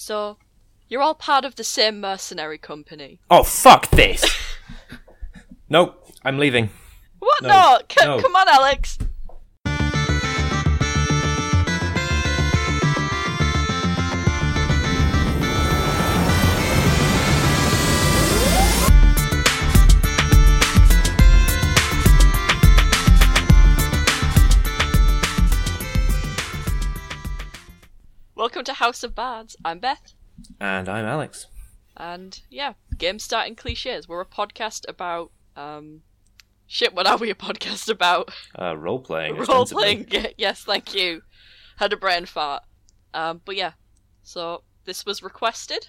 So, you're all part of the same mercenary company. Oh, fuck this! nope, I'm leaving. What? No, No, C- no. come on, Alex. House of Bards. I'm Beth. And I'm Alex. And yeah, game starting cliches. We're a podcast about um shit, what are we a podcast about? Uh, role playing. Role playing yes, thank you. Had a brain fart. Um but yeah. So this was requested.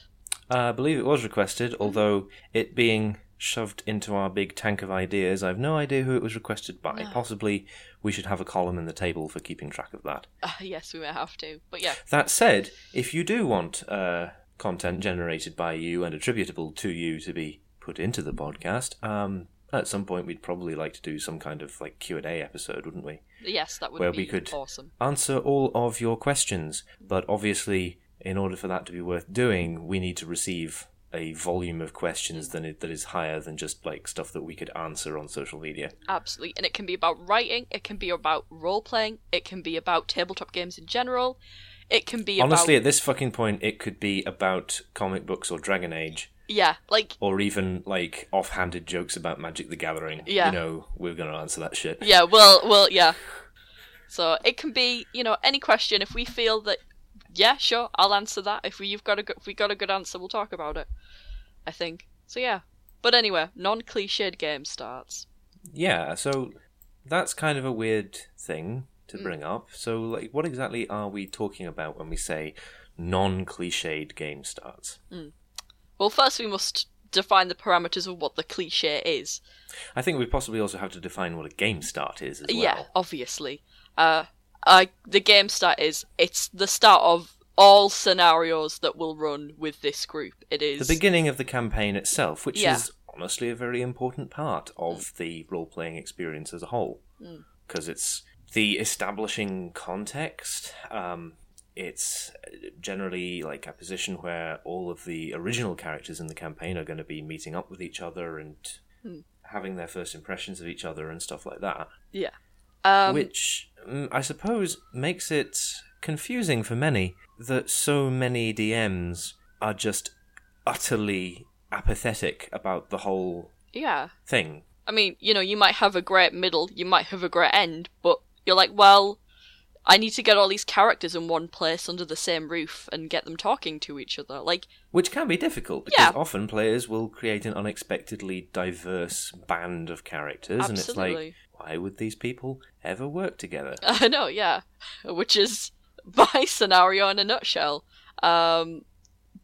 Uh, I believe it was requested, although it being shoved into our big tank of ideas, I've no idea who it was requested by. No. Possibly we should have a column in the table for keeping track of that. Uh, yes, we may have to. But yeah. That said, if you do want uh, content generated by you and attributable to you to be put into the podcast, um, at some point we'd probably like to do some kind of like Q and A episode, wouldn't we? Yes, that would be awesome. Where we could- awesome. Answer all of your questions, but obviously, in order for that to be worth doing, we need to receive a volume of questions than it, that is higher than just like stuff that we could answer on social media. Absolutely. And it can be about writing, it can be about role playing, it can be about tabletop games in general. It can be Honestly, about at this fucking point, it could be about comic books or Dragon Age. Yeah, like or even like offhanded jokes about Magic the Gathering. Yeah. You know, we're going to answer that shit. Yeah, well, well, yeah. So it can be, you know, any question. If we feel that, yeah, sure, I'll answer that. If we, you've got a good, if we got a good answer, we'll talk about it. I think. So yeah. But anyway, non-cliched game starts. Yeah, so that's kind of a weird thing to Mm. bring up. So, like, what exactly are we talking about when we say non cliched game starts? Well, first we must define the parameters of what the cliche is. I think we possibly also have to define what a game start is as well. Yeah, obviously. Uh, uh, the game start is it's the start of all scenarios that will run with this group. It is The beginning of the campaign itself, which Yeah. is honestly a very important part of the role playing experience as a whole. Mm. Because it's the establishing context. Um, it's generally like a position where all of the original characters in the campaign are going to be meeting up with each other and Hmm. having their first impressions of each other and stuff like that. yeah. Um, which mm, I suppose makes it confusing for many that so many DMs are just utterly apathetic about the whole yeah. thing. I mean, you know, you might have a great middle, you might have a great end, but you're like, well, I need to get all these characters in one place under the same roof and get them talking to each other. Like, Which can be difficult because Yeah. often players will create an unexpectedly diverse band of characters, and it's like, Absolutely. Why would these people ever work together? I know, yeah. Which is my scenario in a nutshell. Um,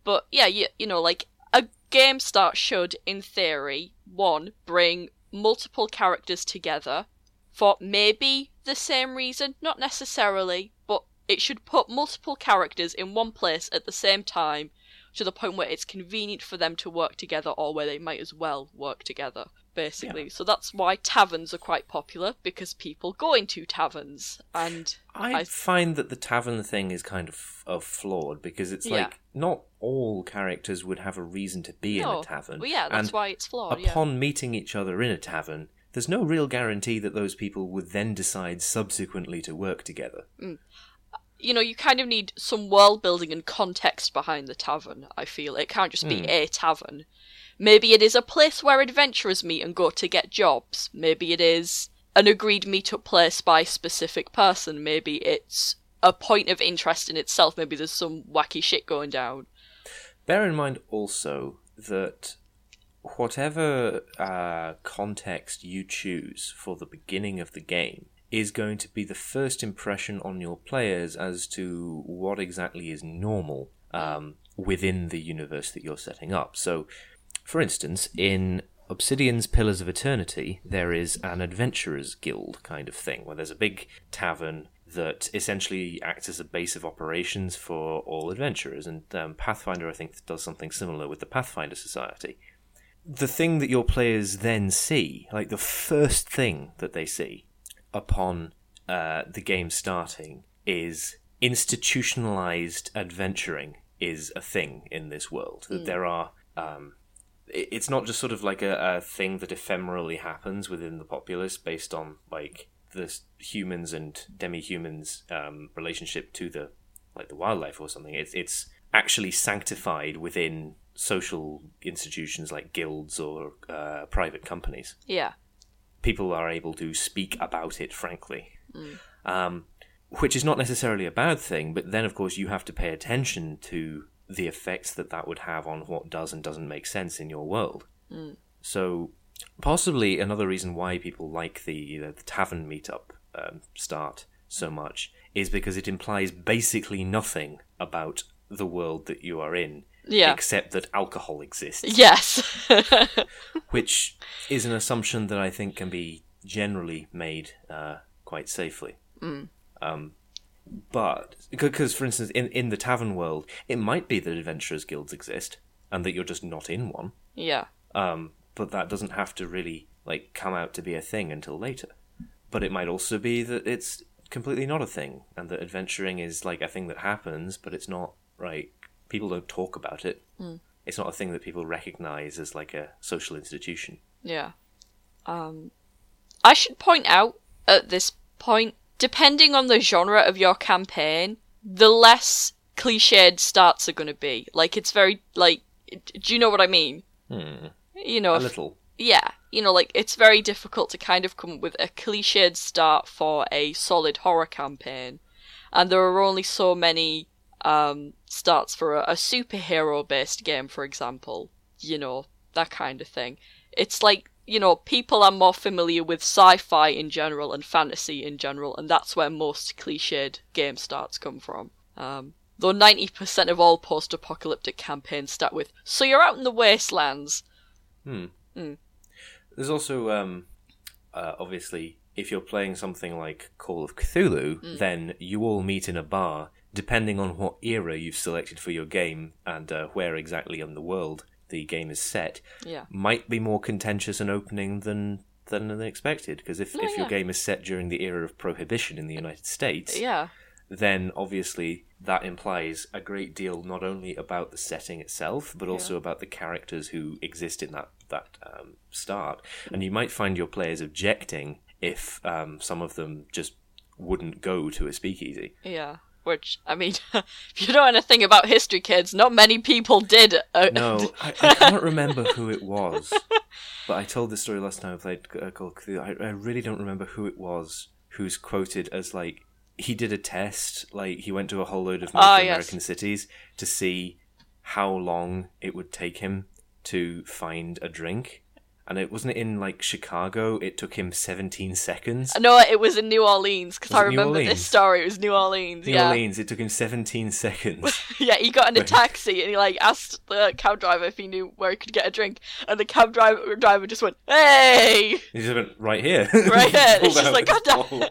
but yeah, you, you know, like a game start should, in theory, one, bring multiple characters together for maybe the same reason, not necessarily, but it should put multiple characters in one place at the same time to the point where it's convenient for them to work together or where they might as well work together basically so that's why taverns are quite popular because people go into taverns and I, I- find that the tavern thing is kind of, of flawed because it's Yeah. like not all characters would have a reason to be in a tavern. well yeah that's and why it's flawed yeah upon meeting each other in a tavern, there's no real guarantee that those people would then decide subsequently to work together. you know you kind of need some world building and context behind the tavern i feel it can't just be Hmm. a tavern maybe it is a place where adventurers meet and go to get jobs. Maybe it is an agreed meetup place by a specific person. Maybe it's a point of interest in itself. Maybe there's some wacky shit going down. Bear in mind also that whatever uh, context you choose for the beginning of the game is going to be the first impression on your players as to what exactly is normal um, within the universe that you're setting up. So, for instance, in Obsidian's Pillars of Eternity, there is an adventurers guild kind of thing, where there's a big tavern that essentially acts as a base of operations for all adventurers. And um, Pathfinder, I think, does something similar with the Pathfinder Society. The thing that your players then see, like the first thing that they see upon uh, the game starting, is institutionalized adventuring is a thing in this world. That there are. Um, it's not just sort of like a, a thing that ephemerally happens within the populace based on like the humans and demi-humans um, relationship to the like the wildlife or something. It's it's actually sanctified within social institutions like guilds or uh, private companies Yeah. people are able to speak about it frankly. Um, which is not necessarily a bad thing, but then, of course, you have to pay attention to the effects that that would have on what does and doesn't make sense in your world. So, possibly another reason why people like the, the, the tavern meetup um, start so much is because it implies basically nothing about the world that you are in, Yeah. except that alcohol exists Yes. which is an assumption that I think can be generally made uh, quite safely. Um, but because, for instance, in in the tavern world, it might be that adventurers guilds exist and that you're just not in one. yeah. Um, but that doesn't have to really like come out to be a thing until later. But it might also be that it's completely not a thing, and that adventuring is like a thing that happens, but it's not right. People don't talk about it. It's not a thing that people recognize as like a social institution. Yeah. Um, I should point out at this point, depending on the genre of your campaign, the less cliched starts are going to be. Like, it's very, like, do you know what I mean? Hmm. You know, A if- little. yeah, you know, like, it's very difficult to kind of come up with a cliched start for a solid horror campaign. And there are only so many um, starts for a, a superhero based game, for example. You know, that kind of thing. It's like, you know, people are more familiar with sci fi in general and fantasy in general, and that's where most cliched game starts come from. Um, though 90% of all post apocalyptic campaigns start with, so you're out in the wastelands. There's also, um, uh, obviously, if you're playing something like Call of Cthulhu, then you all meet in a bar. Depending on what era you've selected for your game and uh, where exactly in the world the game is set, Yeah. might be more contentious an opening than than expected. Because if, No, if your game is set during the era of prohibition in the United States, Yeah. then obviously that implies a great deal not only about the setting itself, but also about the characters who exist in that that um, start. And you might find your players objecting if um, some of them just wouldn't go to a speakeasy. Yeah. Which, I mean, if you know anything about history, kids, not many people did. Uh, No, I, I can't remember who it was, but I told this story last time I played uh, Cthulhu. I, I really don't remember who it was who's quoted as like he did a test, like he went to a whole load of North Ah, yes. American cities to see how long it would take him to find a drink. And it wasn't in like Chicago. It took him 17 seconds. No, it was in New Orleans because I remember this story. It was New Orleans. New yeah, Orleans. It took him 17 seconds. yeah. He got in a taxi and he like asked the cab driver if he knew where he could get a drink, and the cab driver driver just went, "Hey!" he just went right here. Right here. It's just like, God damn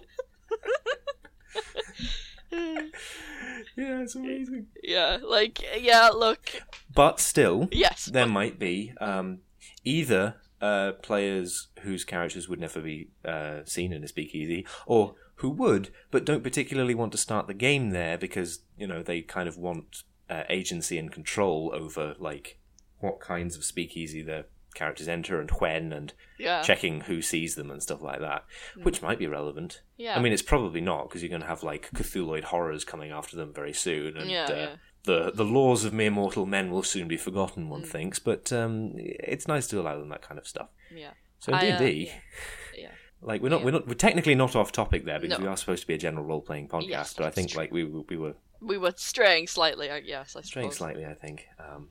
yeah, it's amazing. Yeah, like yeah. Look, But still, yes, there might be um, either uh, players whose characters would never be uh, seen in a speakeasy, or who would but don't particularly want to start the game there because you know they kind of want uh, agency and control over like what kinds of speakeasy their characters enter and when and yeah, checking who sees them and stuff like that, which might be relevant. yeah. I mean, it's probably not because you're going to have like Cthulhuid horrors coming after them very soon, and Yeah, uh, yeah. The the laws of mere mortal men will soon be forgotten. One thinks, but um, it's nice to allow them that kind of stuff. yeah, So D and D, yeah. like we're not yeah. we're not we're technically not off topic there because No. we are supposed to be a general role playing podcast, Yes, but I think true. like we we were We were straying slightly. Yes, I straying slightly. I think um,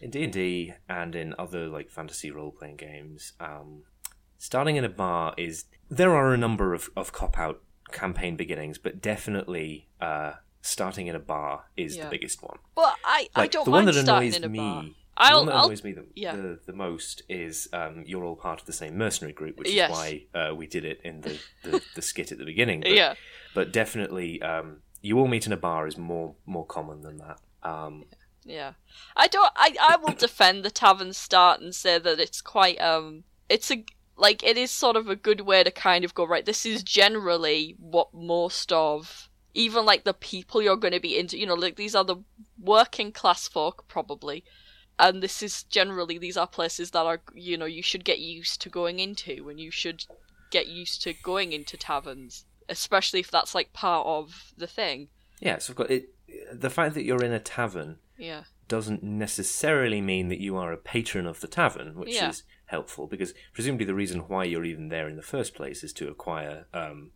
in D and D and in other like fantasy role playing games, um, starting in a bar is there are a number of, of cop out campaign beginnings, but definitely uh, starting in a bar is Yeah. the biggest one. But I, I Like, don't the mind one that annoys in a me. bar. the I'll, one that I'll annoys me the, yeah. the, the most is um, you're all part of the same mercenary group, which Yes. is why uh, we did it in the, the, the skit at the beginning. But, yeah, but definitely, um, you all meet in a bar is more more common than that. Um, yeah. I don't. I, I will defend the tavern start and say that it's quite um. It's a like it is sort of a good way to kind of go right. This is generally what most of even like the people you're going to be into. You know, like these are the working class folk probably, and this is generally these are places that are you know you should get used to going into, and you should get used to going into taverns, especially if that's like part of the thing. Yeah, so I've got it. The fact that you're in a tavern Yeah. doesn't necessarily mean that you are a patron of the tavern, which Yeah. is helpful because presumably the reason why you're even there in the first place is to acquire um,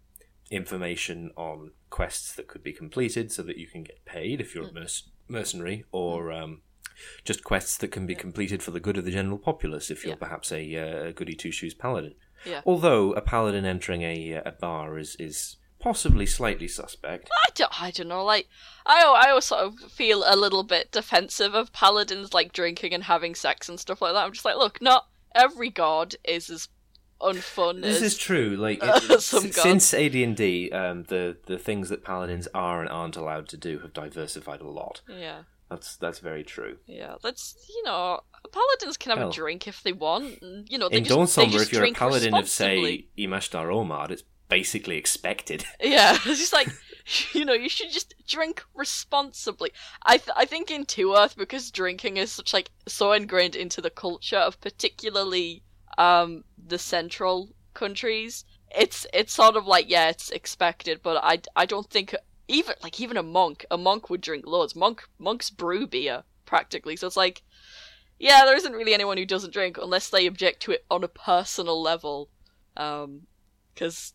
information on quests that could be completed so that you can get paid if you're Mm. a merc- mercenary or um, just quests that can be completed for the good of the general populace if you're Yeah. perhaps a uh, goody two shoes paladin. Yeah. Although a paladin entering a, uh, a bar is, is possibly slightly suspect. I don't, I don't know. Like, I, I always sort of feel a little bit defensive of paladins like drinking and having sex and stuff like that. I'm just like, look, not every god is as unfun This is true. Like it- some s- since AD and D, um, the the things that paladins are and aren't allowed to do have diversified a lot. yeah, That's that's very true. yeah. That's you know, paladins can have Hell. a drink if they want. And, you know, they In just, Dawn Somber, if you're a paladin of say Imashtar Omad, it's basically expected. Yeah, it's just like you know, you should just drink responsibly. I th- I think in Two Earth because drinking is such like so ingrained into the culture of particularly um the central countries. It's it's sort of like yeah, it's expected, but I I don't think even like even a monk, a monk would drink loads. Monk monks brew beer practically. So it's like yeah, there isn't really anyone who doesn't drink unless they object to it on a personal level. Um cuz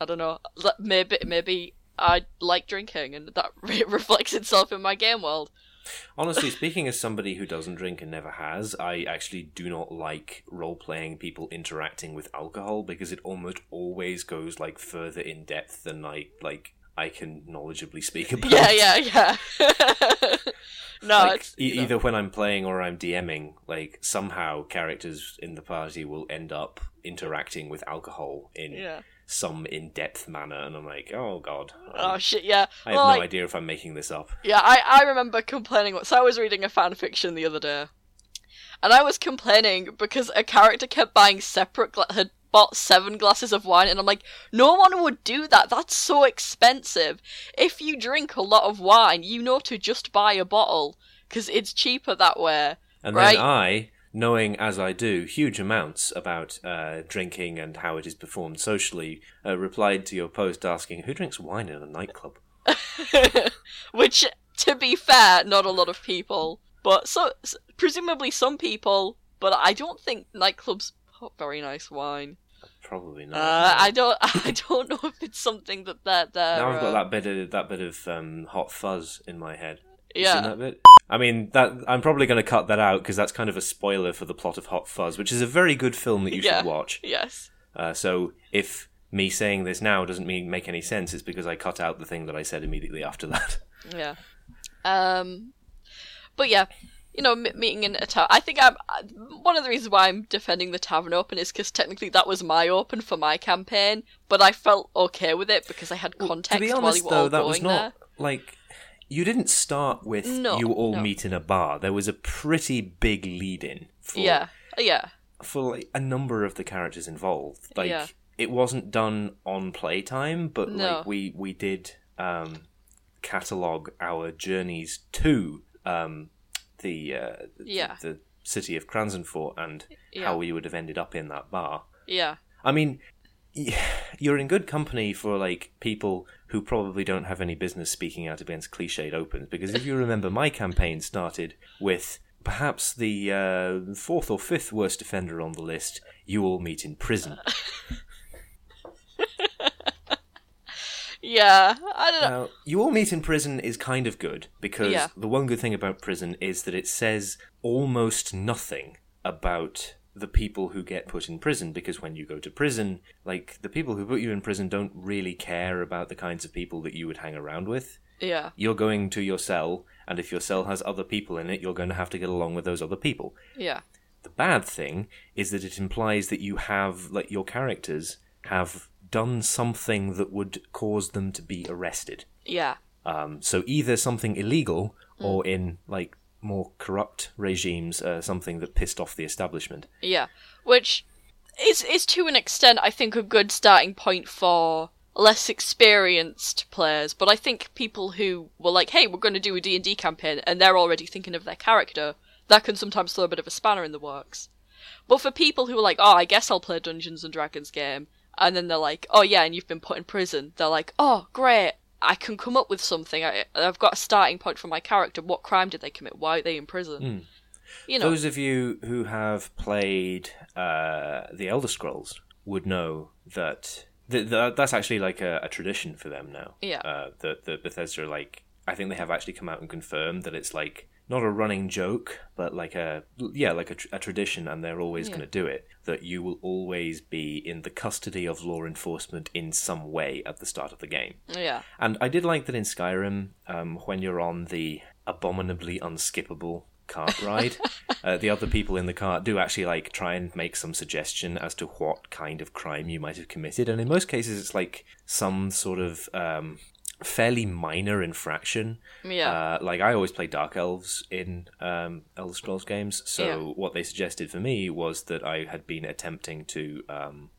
I don't know. Maybe maybe I like drinking, and that re- reflects itself in my game world. Honestly, speaking as somebody who doesn't drink and never has, I actually do not like role playing people interacting with alcohol because it almost always goes like further in depth than I like I can knowledgeably speak about. Yeah, yeah, yeah. no, like, it's e- either when I'm playing or I'm DMing, like somehow characters in the party will end up interacting with alcohol in yeah. Some in-depth manner, and I'm like, oh god, Oh shit, yeah. I have Well, no like, idea if I'm making this up. Yeah, I, I remember complaining. So I was reading a fan fiction the other day, and I was complaining because a character kept buying separate gla- had bought seven glasses of wine, and I'm like, no one would do that. That's so expensive. If you drink a lot of wine, you know to just buy a bottle because it's cheaper that way. And right. then I, knowing as I do huge amounts about uh, drinking and how it is performed socially, uh, replied to your post asking, "Who drinks wine in a nightclub?" Which, to be fair, not a lot of people, but so presumably some people. But I don't think nightclubs put very nice wine. Probably not. Uh. I don't. I don't know if it's something that that they're. now I've got uh, that bit of that bit of um, hot fuzz in my head. Yeah. that bit? I mean, that I'm probably going to cut that out because that's kind of a spoiler for the plot of Hot Fuzz, which is a very good film that you Yeah. should watch. Yes. Uh, so if me saying this now doesn't mean make any sense, it's because I cut out the thing that I said immediately after that. Yeah. Um. But yeah, you know, m- meeting in a tavern. I think I'm I- one of the reasons why I'm defending the tavern open is because technically that was my open for my campaign, but I felt okay with it because I had context to be while honest, you were all that going was not like you didn't start with No, you all no. meet in a bar. There was a pretty big lead-in for. Yeah. Yeah. for like, a number of the characters involved. Like Yeah. it wasn't done on playtime, but No. like we we did um, catalog our journeys to um, the, uh, the Yeah. the city of Cransonfort and Yeah. how we would have ended up in that bar. Yeah. I mean, you're in good company for like people who probably don't have any business speaking out against cliched opens. Because if you remember, my campaign started with perhaps the uh, fourth or fifth worst offender on the list. You all meet in prison. Yeah. I don't know. Now, you all meet in prison is kind of good because Yeah. the one good thing about prison is that it says almost nothing about the people who get put in prison because when you go to prison, like the people who put you in prison don't really care about the kinds of people that you would hang around with. Yeah. You're going to your cell, and if your cell has other people in it, you're going to have to get along with those other people. Yeah. The bad thing is that it implies that you have, like, your characters have done something that would cause them to be arrested. Yeah. Um, so either something illegal, Hmm. or in like more corrupt regimes, uh, something that pissed off the establishment. Yeah, which is is to an extent, I think, a good starting point for less experienced players, but I think people who were like, "Hey, we're going to do a D&D campaign," and they're already thinking of their character, that can sometimes throw a bit of a spanner in the works. But for people who are like, "Oh, I guess I'll play Dungeons and Dragons game," and then they're like, "Oh yeah, and you've been put in prison," they're like, "Oh, great." I can come up with something. I, I've got a starting point for my character. What crime did they commit? Why are they in prison? Mm. You know, Those of you who have played uh, the Elder Scrolls would know that th- th- that's actually like a, a tradition for them now. Yeah. Uh, that the Bethesda like I think they have actually come out and confirmed that it's like not a running joke, but like a yeah, like a, tr- a tradition, and they're always Yeah. going to do it. That you will always be in the custody of law enforcement in some way at the start of the game. yeah, And I did like that in Skyrim, um, when you're on the abominably unskippable cart ride, uh, the other people in the cart do actually like try and make some suggestion as to what kind of crime you might have committed, and in most cases, it's like some sort of um, fairly minor infraction. yeah, Uh, like I always play Dark Elves in um, Elder Scrolls games, so Yeah. what they suggested for me was that I had been attempting to. Um,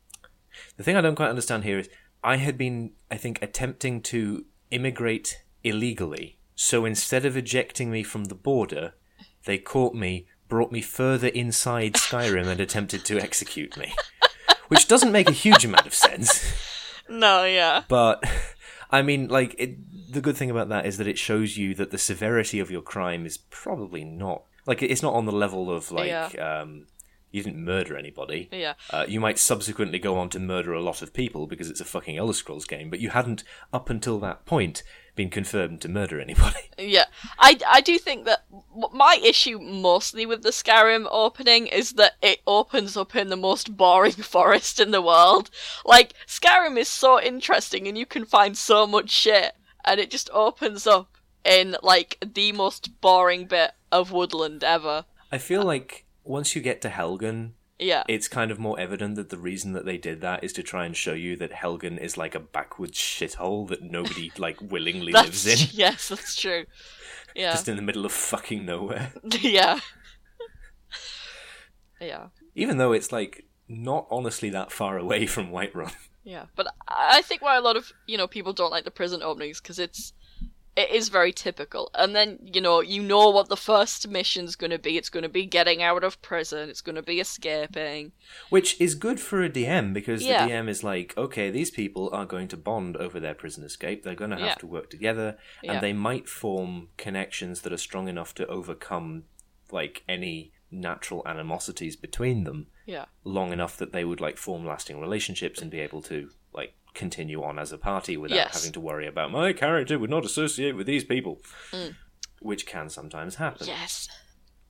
the thing I don't quite understand here is I had been, I think, attempting to immigrate illegally. So instead of ejecting me from the border, they caught me, brought me further inside Skyrim, and attempted to execute me. Which doesn't make a huge amount of sense. no, yeah, But I mean, like, it, the good thing about that is that it shows you that the severity of your crime is probably not like it's not on the level of like um, you didn't murder anybody. yeah. Uh, you might subsequently go on to murder a lot of people because it's a fucking Elder Scrolls game, but you hadn't up until that point been confirmed to murder anybody. Yeah, I, I do think that my issue mostly with the Skyrim opening is that it opens up in the most boring forest in the world. Like, Skyrim is so interesting and you can find so much shit, and it just opens up in, like, the most boring bit of woodland ever. I feel like once you get to Helgen, Yeah. it's kind of more evident that the reason that they did that is to try and show you that Helgen is like a backwoods shithole that nobody like willingly lives in, Yes, that's true. Yeah. just in the middle of fucking nowhere. yeah. Yeah. Even though it's like not honestly that far away from Whiterun. Yeah, but I I think why a lot of you know people don't like the prison openings because it's it is very typical, and then you know you know what the first mission's going to be. It's going to be getting out of prison. It's going to be escaping. Which is good for a DM because Yeah. the DM is like, okay, these people are going to bond over their prison escape. They're going to have Yeah. to work together, Yeah. and they might form connections that are strong enough to overcome like any natural animosities between them. Yeah, long enough that they would like form lasting relationships and be able to continue on as a party without Yes. having to worry about my character would not associate with these people, Mm. which can sometimes happen. yes,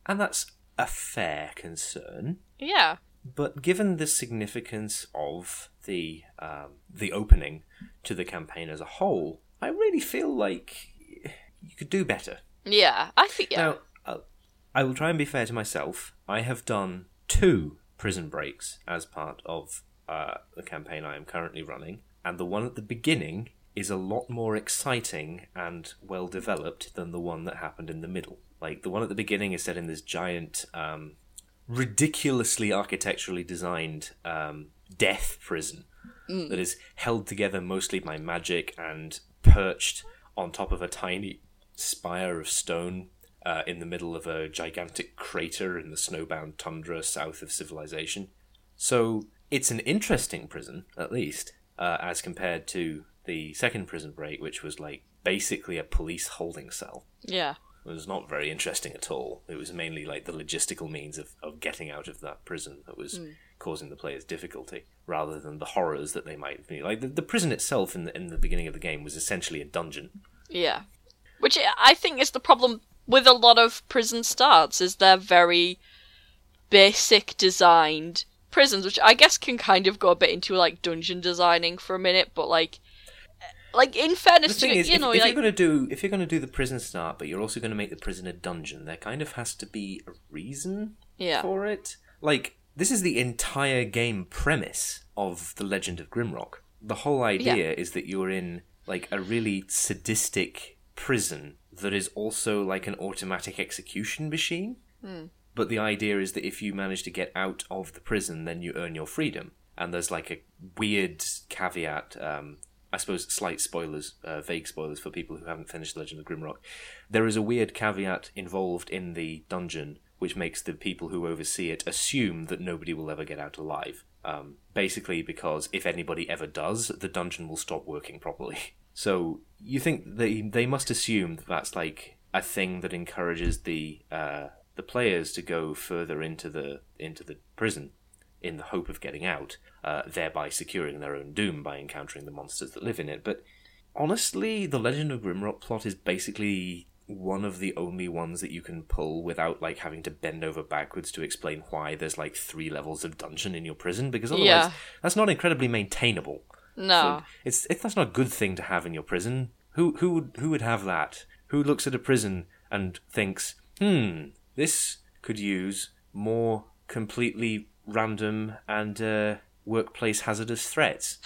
And that's a fair concern. yeah, But given the significance of the um, the opening to the campaign as a whole, I really feel like you could do better. yeah. I think yeah, Now, uh, I will try and be fair to myself. I have done two prison breaks as part of uh, the campaign I am currently running, and the one at the beginning is a lot more exciting and well developed than the one that happened in the middle. Like the one at the beginning is set in this giant, um, ridiculously architecturally designed um, death prison that is held together mostly by magic and perched on top of a tiny spire of stone uh, in the middle of a gigantic crater in the snowbound tundra south of civilization. So it's an interesting prison, at least, uh, as compared to the second prison break, which was like basically a police holding cell. yeah, It was not very interesting at all. It was mainly like the logistical means of, of getting out of that prison that was causing the players difficulty, rather than the horrors that they might be. Like the, the prison itself in the in the beginning of the game was essentially a dungeon. yeah. Which I think is the problem with a lot of prison starts is they're very basic designed prisons, which I guess can kind of go a bit into like dungeon designing for a minute, but like, eh, like in fairness, The thing to is, you if, know, if like you're gonna do if you're gonna do the prison start, but you're also gonna make the prison a dungeon, there kind of has to be a reason yeah, for it. Like this is the entire game premise of the Legend of Grimrock. The whole idea is that you're in like a really sadistic prison that is also like an automatic execution machine. Hmm. But the idea is that if you manage to get out of the prison, then you earn your freedom. And there's like a weird caveat um, I suppose slight spoilers, uh, vague spoilers for people who haven't finished Legend of Grimrock. There is a weird caveat involved in the dungeon which makes the people who oversee it assume that nobody will ever get out alive. Um, basically, because if anybody ever does, the dungeon will stop working properly. So you think they they must assume that that's like a thing that encourages the uh, the players to go further into the into the prison in the hope of getting out, uh, thereby securing their own doom by encountering the monsters that live in it. But honestly, the Legend of Grimrock plot is basically one of the only ones that you can pull without like having to bend over backwards to explain why there's like three levels of dungeon in your prison because otherwise Yeah. that's not incredibly maintainable. No. So it's it's that's not a good thing to have in your prison. Who who would who would have that? Who looks at a prison and thinks, hmm, this could use more completely random and uh, workplace hazardous threats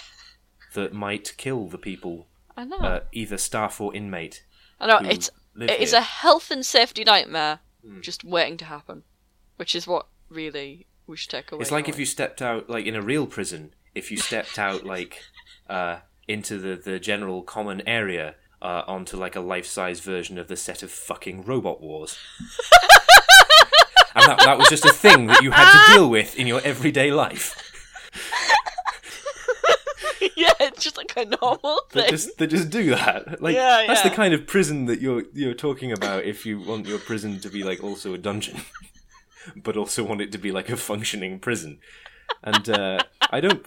that might kill the people, I know. uh, either staff or inmate. I know. It's it is a health and safety nightmare Hmm. just waiting to happen, which is what really we should take away. It's like if you stepped out, like in a real prison, if you stepped out, like, uh, into the, the general common area, uh, onto like a life size version of the set of fucking Robot Wars. and that, that was just a thing that you had to deal with in your everyday life. yeah, it's just like a normal thing. They just, they just do that. Like, Yeah, that's the kind of prison that you're, you're talking about if you want your prison to be like also a dungeon. but also want it to be like a functioning prison. And uh, I don't.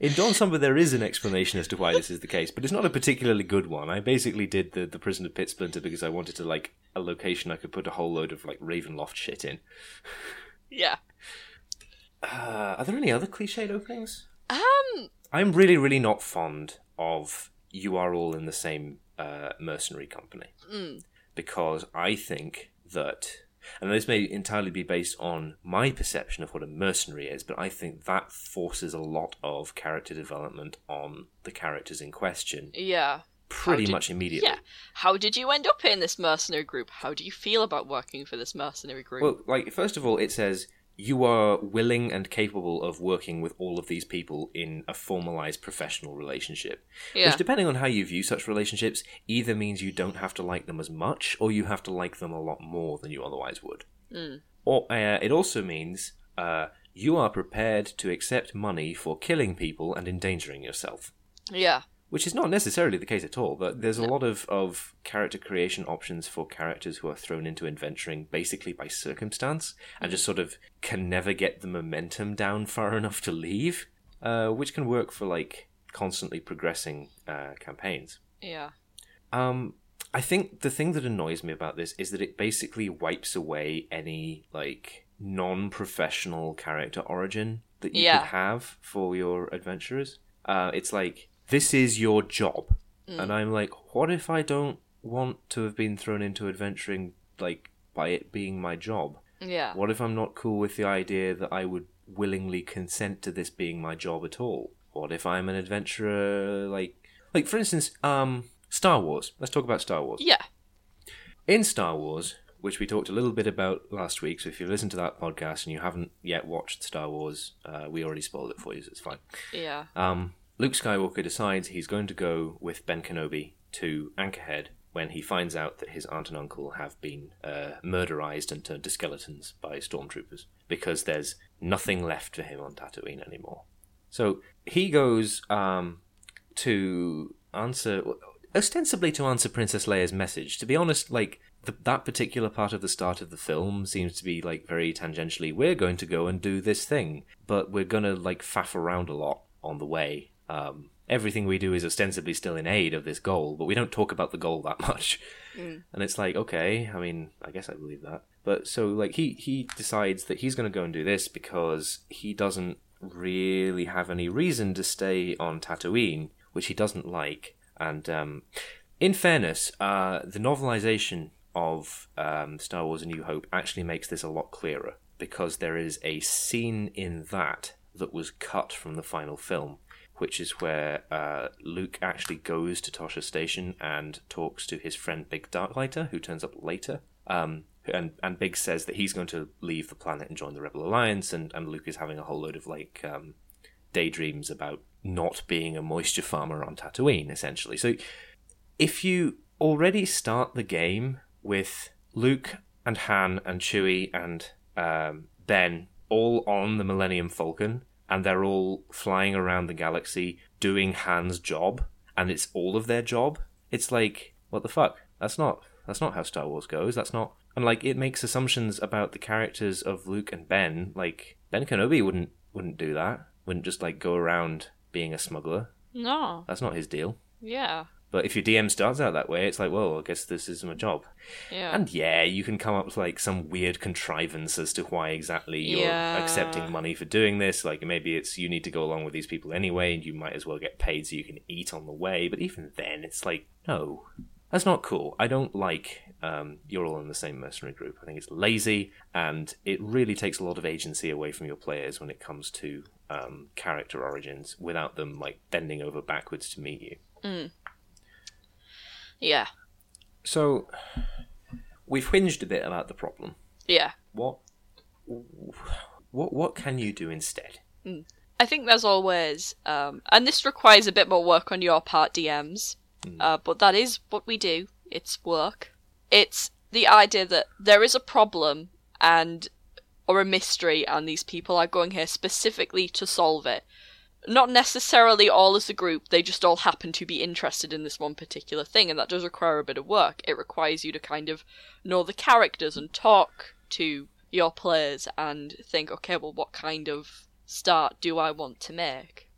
In Dawn Summer, there is an explanation as to why this is the case, but it's not a particularly good one. I basically did the, the prison of Pit Splinter because I wanted to like a location I could put a whole load of like Ravenloft shit in. Yeah. Uh, are there any other cliched openings? Um. I'm really, really not fond of you are all in the same uh, mercenary company Mm. because I think that, and this may entirely be based on my perception of what a mercenary is, but I think that forces a lot of character development on the characters in question Yeah. pretty did- much immediately. Yeah. How did you end up in this mercenary group? How do you feel about working for this mercenary group? Well, like first of all, it says you are willing and capable of working with all of these people in a formalized professional relationship. yeah. Which, depending on how you view such relationships, either means you don't have to like them as much, or you have to like them a lot more than you otherwise would. Mm. Or uh, it also means uh, you are prepared to accept money for killing people and endangering yourself. Yeah. Which is not necessarily the case at all. But there's a lot of, of character creation options for characters who are thrown into adventuring basically by circumstance and just sort of can never get the momentum down far enough to leave, uh, which can work for like constantly progressing uh, campaigns. Yeah. Um, I think the thing that annoys me about this is that it basically wipes away any like non-professional character origin that you Yeah. could have for your adventurers. Uh, it's like this is your job, and I'm like, what if I don't want to have been thrown into adventuring like by it being my job? Yeah. What if I'm not cool with the idea that I would willingly consent to this being my job at all? What if I'm an adventurer like like for instance, um Star Wars. Let's talk about Star Wars. Yeah. In Star Wars, which we talked a little bit about last week, so if you listened to that podcast and you haven't yet watched Star Wars, uh, we already spoiled it for you, so it's fine. Yeah. Um, Luke Skywalker decides he's going to go with Ben Kenobi to Anchorhead when he finds out that his aunt and uncle have been uh, murderized and turned to skeletons by stormtroopers because there's nothing left for him on Tatooine anymore. So he goes um, to answer, ostensibly to answer Princess Leia's message. To be honest, like the, that particular part of the start of the film seems to be like very tangentially. We're going to go and do this thing, but we're gonna like faff around a lot on the way. Um, everything we do is ostensibly still in aid of this goal, but we don't talk about the goal that much. And it's like, okay, I mean, I guess I believe that. But so like he he decides that he's going to go and do this because he doesn't really have any reason to stay on Tatooine, which he doesn't like. And um, in fairness, uh, the novelization of um, Star Wars: A New Hope actually makes this a lot clearer because there is a scene in that that was cut from the final film, which is where uh, Luke actually goes to Tosche Station and talks to his friend Biggs Darklighter, who turns up later. Um, and and Biggs says that he's going to leave the planet and join the Rebel Alliance, and, and Luke is having a whole load of like um, daydreams about not being a moisture farmer on Tatooine, essentially. So if you already start the game with Luke and Han and Chewie and um, Ben all on the Millennium Falcon, and they're all flying around the galaxy doing Han's job, and it's all of their job. It's like, what the fuck? That's not that's not how Star Wars goes. That's not and like it makes assumptions about the characters of Luke and Ben. Like Ben Kenobi wouldn't wouldn't do that. Wouldn't just like go around being a smuggler. No. That's not his deal. Yeah. But if your DM starts out that way, it's like, well, I guess this is my job. Yeah. And yeah, you can come up with like some weird contrivance as to why exactly you're Yeah. accepting money for doing this. Like maybe it's you need to go along with these people anyway, and you might as well get paid so you can eat on the way. But even then, it's like, no, that's not cool. I don't like um, you're all in the same mercenary group. I think it's lazy, and it really takes a lot of agency away from your players when it comes to um, character origins without them like bending over backwards to meet you. Yeah. So we've whinged a bit about the problem. Yeah. What what what can you do instead? I think there's always, um, and this requires a bit more work on your part, DMs, uh, but that is what we do. It's work. It's the idea that there is a problem and or a mystery, and these people are going here specifically to solve it. Not necessarily all as a group, they just all happen to be interested in this one particular thing, and that does require a bit of work. It requires you to kind of know the characters and talk to your players and think, okay, well, what kind of start do I want to make?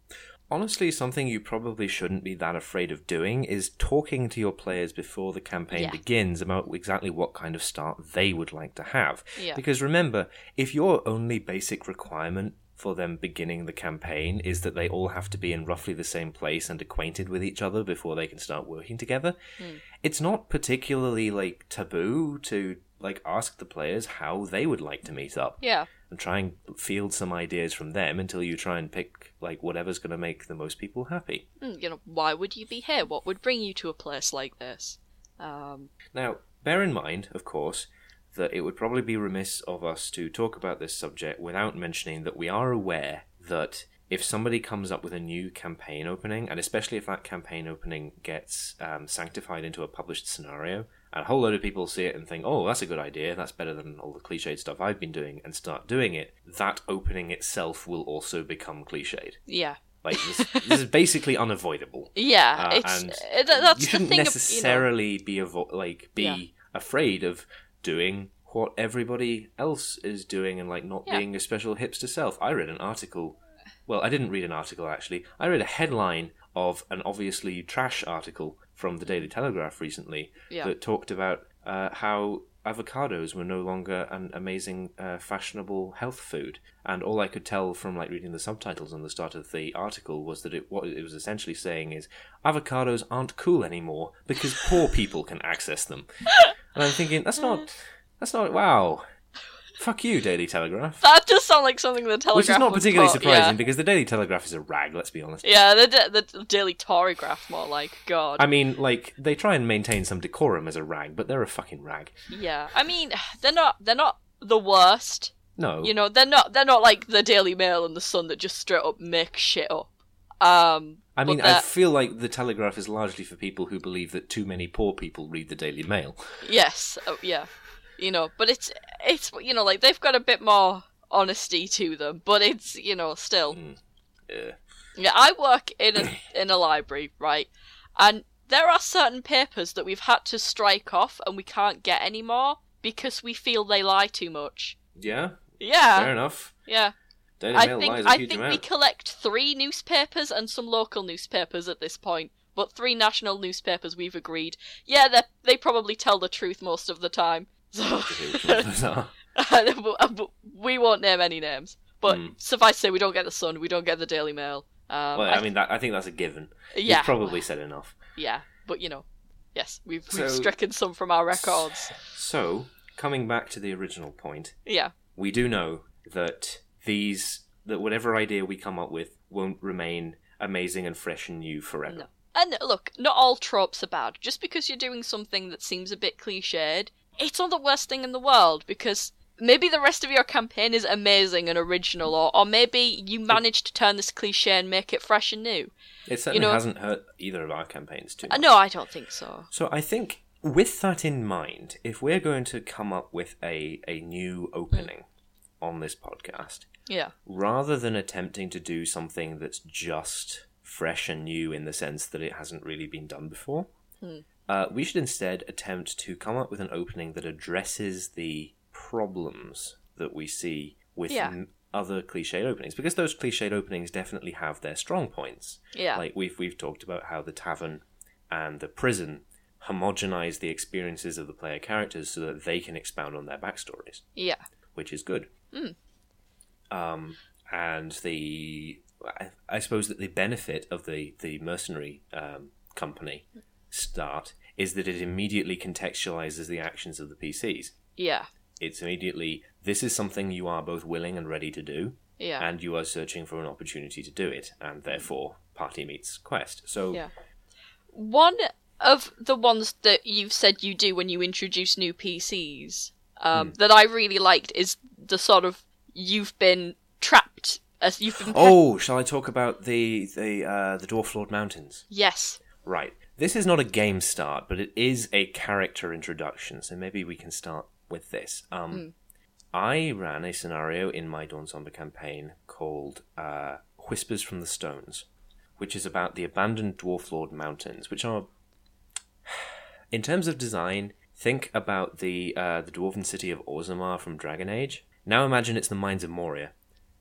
Honestly, something you probably shouldn't be that afraid of doing is talking to your players before the campaign Yeah. begins about exactly what kind of start they would like to have. Yeah. Because remember, if your only basic requirement for them beginning the campaign is that they all have to be in roughly the same place and acquainted with each other before they can start working together, Hmm. it's not particularly like taboo to like ask the players how they would like to meet up Yeah. and try and field some ideas from them until you try and pick like whatever's going to make the most people happy. Hmm, You know, why would you be here? What would bring you to a place like this? Um, Now, bear in mind, of course, that it would probably be remiss of us to talk about this subject without mentioning that we are aware that if somebody comes up with a new campaign opening, and especially if that campaign opening gets um, sanctified into a published scenario, and a whole load of people see it and think, oh, that's a good idea, that's better than all the cliched stuff I've been doing, and start doing it, that opening itself will also become cliched. yeah. Like, this, this is basically unavoidable. Yeah, Uh, it's and uh, th- that's you shouldn't thing. of- necessarily be avo- like be Yeah. afraid of doing what everybody else is doing and like not Yeah. being a special hipster self. I read an article. Well, I didn't read an article actually. I read a headline of an obviously trash article from the Daily Telegraph recently Yeah. that talked about uh, how avocados were no longer an amazing uh, fashionable health food and all i could tell from like reading the subtitles on the start of the article was that it what it was essentially saying is avocados aren't cool anymore because poor people can access them and i'm thinking that's not mm. that's not wow fuck you daily telegraph That just sounds like something the Telegraph which is not particularly surprising Yeah, because the daily telegraph is a rag let's be honest yeah the, da- the Daily Tory graph more like God. I mean, like they try and maintain some decorum as a rag, but they're a fucking rag. yeah, I mean they're not they're not the worst. No, You know, they're not they're not like the Daily Mail and the Sun that just straight up make shit up. Um, I mean, but I feel like the Telegraph is largely for people who believe that too many poor people read the Daily Mail. Yes, oh, yeah, you know, but it's it's you know like they've got a bit more honesty to them, but it's you know still. Yeah. Yeah, I work in a in a library, right, and there are certain papers that we've had to strike off and we can't get anymore because we feel they lie too much. Yeah, Yeah. fair enough. yeah. Daily I Mail think I think we collect three newspapers and some local newspapers at this point, but three national newspapers we've agreed. Yeah, they they probably tell the truth most of the time. So Okay, which ones those are. we won't name any names, but Hmm. suffice to say, we don't get the Sun, we don't get the Daily Mail. Um, Well, I I mean, that, I think that's a given. yeah, You've probably said enough. yeah, but you know, yes, we've So- we've stricken some from our records. So, coming back to the original point, Yeah, we do know that these that whatever idea we come up with won't remain amazing and fresh and new forever. No. and look, not all tropes are bad. Just because you're doing something that seems a bit cliched, it's not the worst thing in the world because maybe the rest of your campaign is amazing and original, or or maybe you managed to turn this cliche and make it fresh and new. It certainly know- hasn't hurt either of our campaigns too Uh, much. no, I don't think so. So I think with that in mind, if we're going to come up with a, a new opening on this podcast, Yeah, rather than attempting to do something that's just fresh and new in the sense that it hasn't really been done before, uh, we should instead attempt to come up with an opening that addresses the problems that we see with Yeah. m- other cliched openings because those cliched openings definitely have their strong points. yeah, Like we've we've talked about how the tavern and the prison homogenize the experiences of the player characters so that they can expound on their backstories yeah, which is good. Um, and the I, I suppose that the benefit of the the mercenary um, company start is that it immediately contextualizes the actions of the PCs. yeah, It's immediately this is something you are both willing and ready to do, yeah, and you are searching for an opportunity to do it, and therefore party meets quest. So yeah. One of the ones that you've said you do when you introduce new PCs um, that I really liked is the sort of you've been trapped as you've been. oh, shall I talk about the the uh, the Dwarf Lord Mountains? yes, Right. This is not a game start, but it is a character introduction, so maybe we can start with this. Um, I ran a scenario in my Dawn Somber campaign called uh, Whispers from the Stones, which is about the abandoned Dwarf Lord Mountains, which are, in terms of design, think about the uh, the dwarven city of Orzammar from Dragon Age. Now imagine it's the Mines of Moria,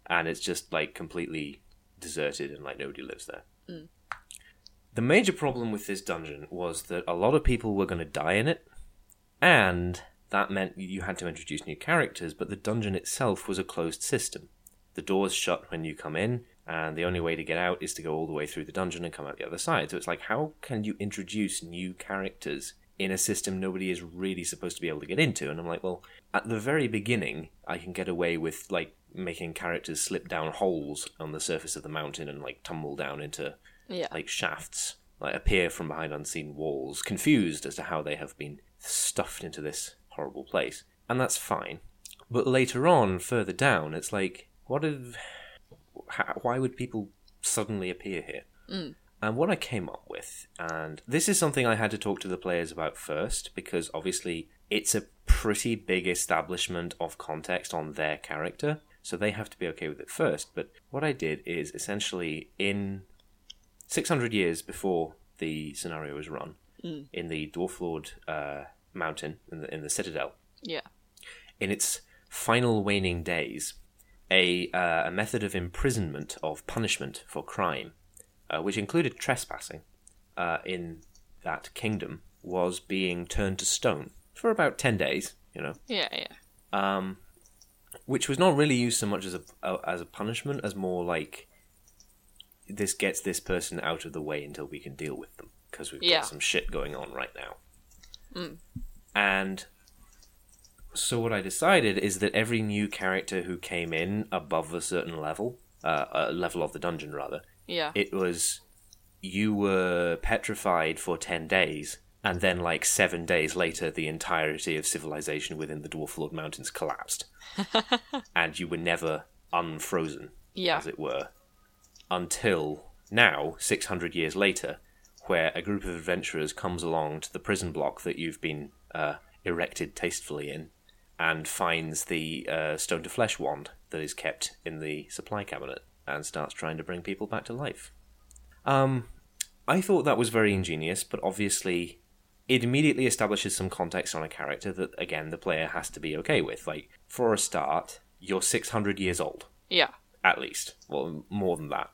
and it's just like completely deserted and like nobody lives there. Mm. The major problem with this dungeon was that a lot of people were going to die in it, and that meant you had to introduce new characters, but the dungeon itself was a closed system. The doors shut when you come in, and the only way to get out is to go all the way through the dungeon and come out the other side. So it's like, how can you introduce new characters in a system nobody is really supposed to be able to get into? And I'm like, well, at the very beginning, I can get away with like making characters slip down holes on the surface of the mountain and like tumble down into yeah, like shafts, like appear from behind unseen walls, confused as to how they have been stuffed into this horrible place. And that's fine. But later on, further down, it's like, what if. How, why would people suddenly appear here? Mm. And what I came up with, and this is something I had to talk to the players about first, because obviously it's a pretty big establishment of context on their character, so they have to be okay with it first. But what I did is essentially in 600 years before the scenario was run, in the Dwarf Lord uh, Mountain, in the, in the Citadel, yeah, in its final waning days, a, uh, a method of imprisonment, of punishment for crime, uh, which included trespassing uh, in that kingdom, was being turned to stone for about 10 days, you know, yeah, yeah, um, which was not really used so much as a, as a punishment as more like this gets this person out of the way until we can deal with them because we've Yeah. got some shit going on right now. And so what I decided is that every new character who came in above a certain level, uh, a level of the dungeon rather, yeah, it was you were petrified for 10 days and then like 7 days later the entirety of civilization within the dwarf lord mountains collapsed. And you were never unfrozen yeah, as it were until now 600 years later where a group of adventurers comes along to the prison block that you've been uh, erected tastefully in and finds the uh, stone to flesh wand that is kept in the supply cabinet and starts trying to bring people back to life. Um, I thought that was very ingenious, but obviously it immediately establishes some context on a character that, again, the player has to be okay with. Like, for a start, you're 600 years old yeah, at least. Well, more than that.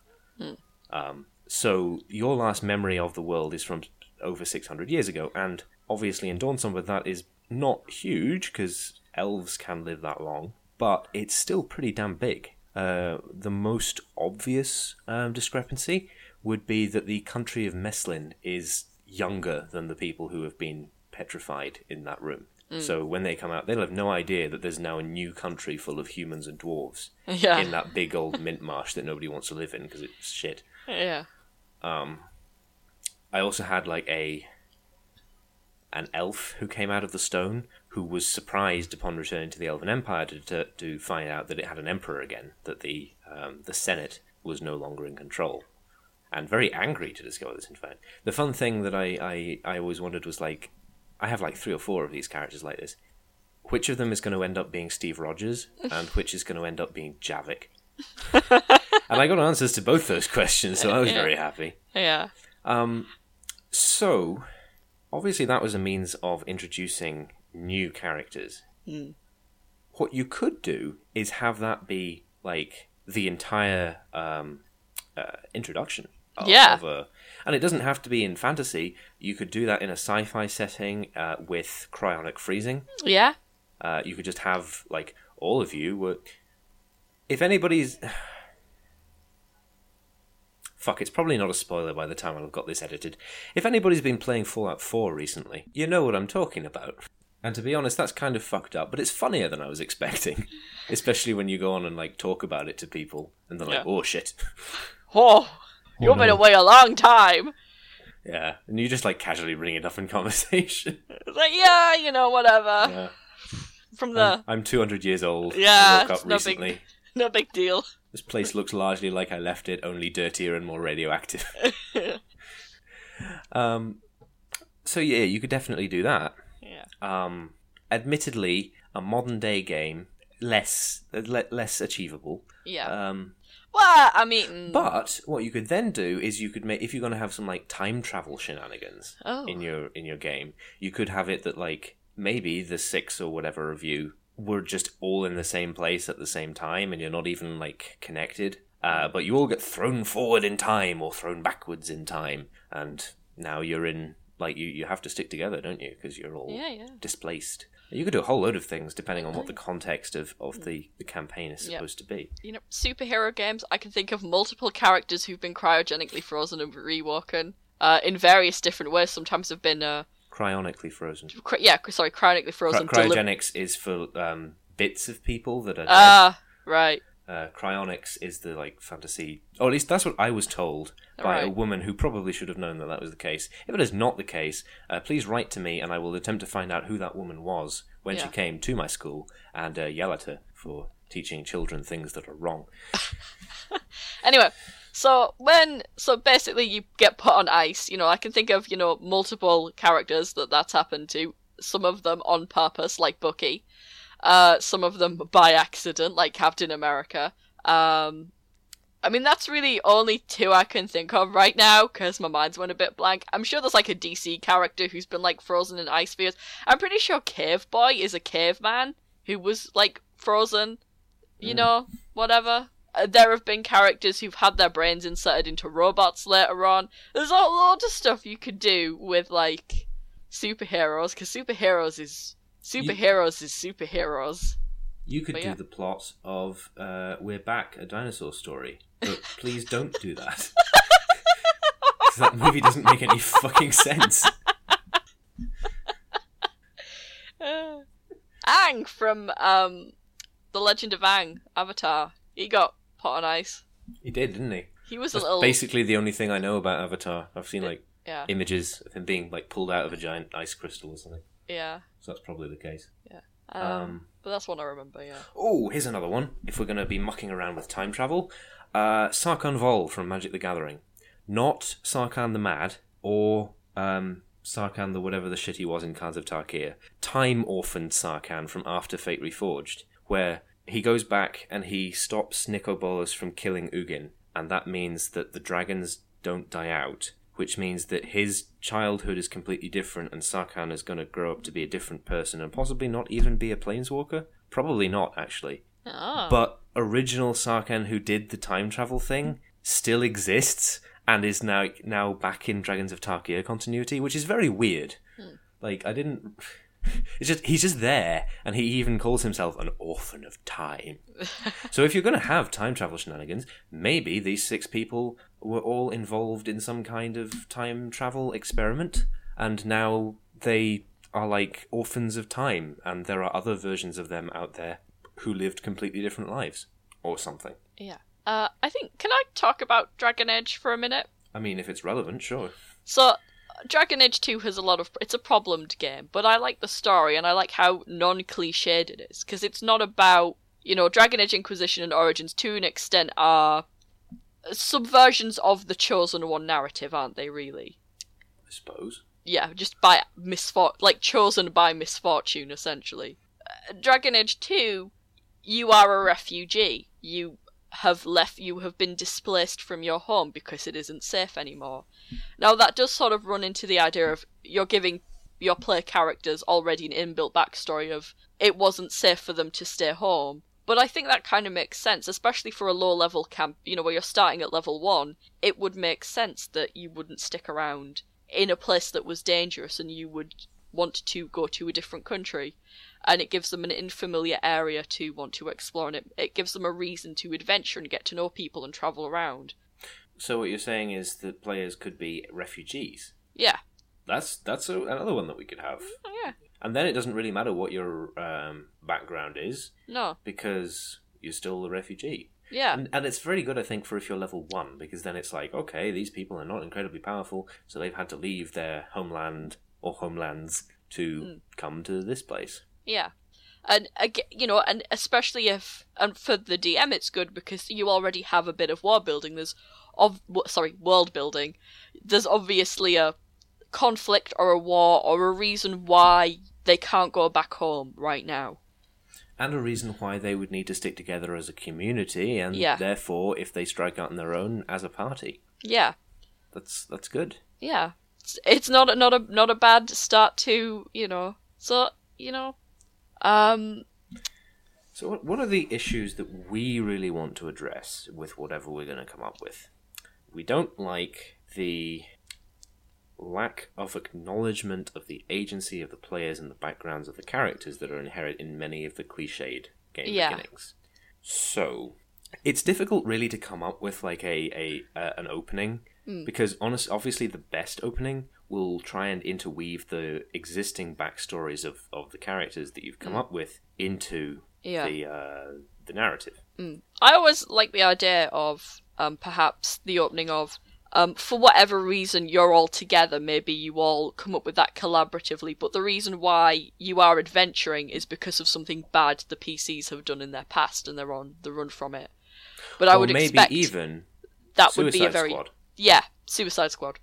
Um, so your last memory of the world is from over 600 years ago, and obviously in Dawn Somber that is not huge because elves can live that long, but it's still pretty damn big. Uh, the most obvious um, discrepancy would be that the country of Meslin is younger than the people who have been petrified in that room. So when they come out, they'll have no idea that there's now a new country full of humans and dwarves yeah, in that big old mint marsh that nobody wants to live in because it's shit. yeah, I also had like a an elf who came out of the stone, who was surprised upon returning to the Elven Empire to, to, to find out that it had an emperor again, that the um, the Senate was no longer in control, and very angry to discover this. In fact, the fun thing that I, I, I always wondered was like, I have like three or four of these characters like this. Which of them is going to end up being Steve Rogers, and which is going to end up being Javik? and I got answers to both those questions, so I was Yeah. very happy. Yeah. Um, so, obviously, that was a means of introducing new characters. Hmm. What you could do is have that be like the entire um, uh, introduction. Of, Yeah. Of a, and it doesn't have to be in fantasy. You could do that in a sci-fi setting uh, with cryonic freezing. Yeah. Uh, you could just have like all of you were. If anybody's. Fuck, it's probably not a spoiler by the time I've got this edited. If anybody's been playing Fallout 4 recently, you know what I'm talking about. And to be honest, that's kind of fucked up, but it's funnier than I was expecting. Especially when you go on and like talk about it to people, and they're like, Yeah. "Oh shit," Oh, you've been no. away a long time. yeah, and you just like casually bring it up in conversation. It's like, yeah, you know, whatever. yeah, From the I'm 200 years old. I Yeah, woke up no big- recently. no big deal. This place looks largely like I left it, only dirtier and more radioactive. um, so yeah, you could definitely do that. Yeah. Um, admittedly, a modern day game less le- less achievable. Yeah. Um, well, I mean, but what you could then do is you could make if you're going to have some like time travel shenanigans Oh. in your in your game, you could have it that like maybe the six or whatever of you were just all in the same place at the same time, and you're not even like connected. Uh, but you all get thrown forward in time or thrown backwards in time, and now you're in like you you have to stick together, don't you? Because you're all Yeah, yeah. displaced. You could do a whole load of things depending on what the context of, of the, the campaign is Yep. supposed to be. you know, superhero games, I can think of multiple characters who've been cryogenically frozen and rewoken uh, in various different ways. Sometimes have been, uh, Cryonically frozen. cry- yeah, sorry, cryogenically Cry- frozen. deli- cryogenics is for um, bits of people that are. Ah, right. Uh, cryonics is the like fantasy, or at least that's what I was told by a woman who probably should have known that that was the case. If it is not the case, uh, please write to me, and I will attempt to find out who that woman was when she came to my school and uh, yell at her for teaching children things that are wrong. Anyway, so when so basically you get put on ice, you know, I can think of you know multiple characters that that's happened to. Some of them on purpose, like Bucky. Uh, some of them by accident, like Captain America. Um, I mean, that's really only two I can think of right now because my mind's went a bit blank. I'm sure there's like a DC character who's been like frozen in ice spheres. I'm pretty sure Cave Boy is a caveman who was like frozen. You know, whatever. Uh, there have been characters who've had their brains inserted into robots later on. There's a lot of stuff you could do with like superheroes because superheroes is superheroes is superheroes. You could But do yeah. the plot of uh, We're Back, a dinosaur story, but please don't do that. 'Cause that movie doesn't make any fucking sense. Uh, Aang from um, the Legend of Aang, Avatar. He got put on ice. He did, didn't he? He was a That's little basically the only thing I know about Avatar. I've seen like yeah, images of him being like pulled out of a giant ice crystal or something. Yeah. So that's probably the case. Um, Um, but that's one I remember. Yeah. Oh, here's another one. If we're going to be mucking around with time travel, uh, Sarkhan Vol from Magic the Gathering, not Sarkhan the Mad or um, Sarkhan the whatever the shit he was in Khans of Tarkir. Time orphaned Sarkhan from After Fate Reforged, where he goes back and he stops Nicol Bolas from killing Ugin, and that means that the dragons don't die out. Which means that his childhood is completely different, and Sarkhan is going to grow up to be a different person, and possibly not even be a planeswalker. Probably not, actually. Oh. But original Sarkhan, who did the time travel thing, still exists and is now now back in Dragons of Tarkir continuity, which is very weird. Hmm. Like I didn't. It's just he's just there, and he even calls himself an orphan of time. so if you're going to have time travel shenanigans, maybe these six people were all involved in some kind of time travel experiment, and now they are like orphans of time, and there are other versions of them out there who lived completely different lives, or something. Yeah. Uh, I think. Can I talk about Dragon Age for a minute? I mean, if it's relevant, sure. So, Dragon Age 2 has a lot of. It's a problemed game, but I like the story and I like how non cliched it is. Because it's not about. You know, Dragon Age Inquisition and Origins to an extent are subversions of the Chosen One narrative, aren't they, really? I suppose. Yeah, just by misfortune. Like, chosen by misfortune, essentially. Uh, Dragon Age 2, you are a refugee. You have left you have been displaced from your home because it isn't safe anymore. Now that does sort of run into the idea of you're giving your player characters already an inbuilt backstory of it wasn't safe for them to stay home. But I think that kind of makes sense, especially for a low level camp, you know, where you're starting at level one. It would make sense that you wouldn't stick around in a place that was dangerous and you would want to go to a different country and it gives them an unfamiliar area to want to explore and it, it gives them a reason to adventure and get to know people and travel around So what you're saying is that players could be refugees. yeah That's that's a, another one that we could have. oh, yeah And then it doesn't really matter what your um, background is no because you're still a refugee. yeah And, and it's very good, I think, for if you're level one because then it's like, okay, these people are not incredibly powerful, so they've had to leave their homeland or homelands to Mm. come to this place. Yeah, and you know, and especially if and for the DM, it's good because you already have a bit of war building. There's, of sorry, world building. There's obviously a conflict or a war or a reason why they can't go back home right now. And a reason why they would need to stick together as a community, and Yeah. therefore, if they strike out on their own, as a party. Yeah, That's that's good. yeah. It's, it's not a, not a not a bad start to you know. So you know, um, So, what, what are the issues that we really want to address with whatever we're going to come up with? We don't like the lack of acknowledgement of the agency of the players and the backgrounds of the characters that are inherent in many of the cliched game Yeah. beginnings. So, it's difficult really to come up with like a, a uh, an opening because honest, obviously the best opening will try and interweave the existing backstories of, of the characters that you've come up with into Yeah. the uh, the narrative. I always like the idea of um, perhaps the opening of um, for whatever reason you're all together. Maybe you all come up with that collaboratively, but the reason why you are adventuring is because of something bad the PCs have done in their past, and they're on the run from it. But I or would maybe expect even that would be a very Squad. yeah Suicide Squad.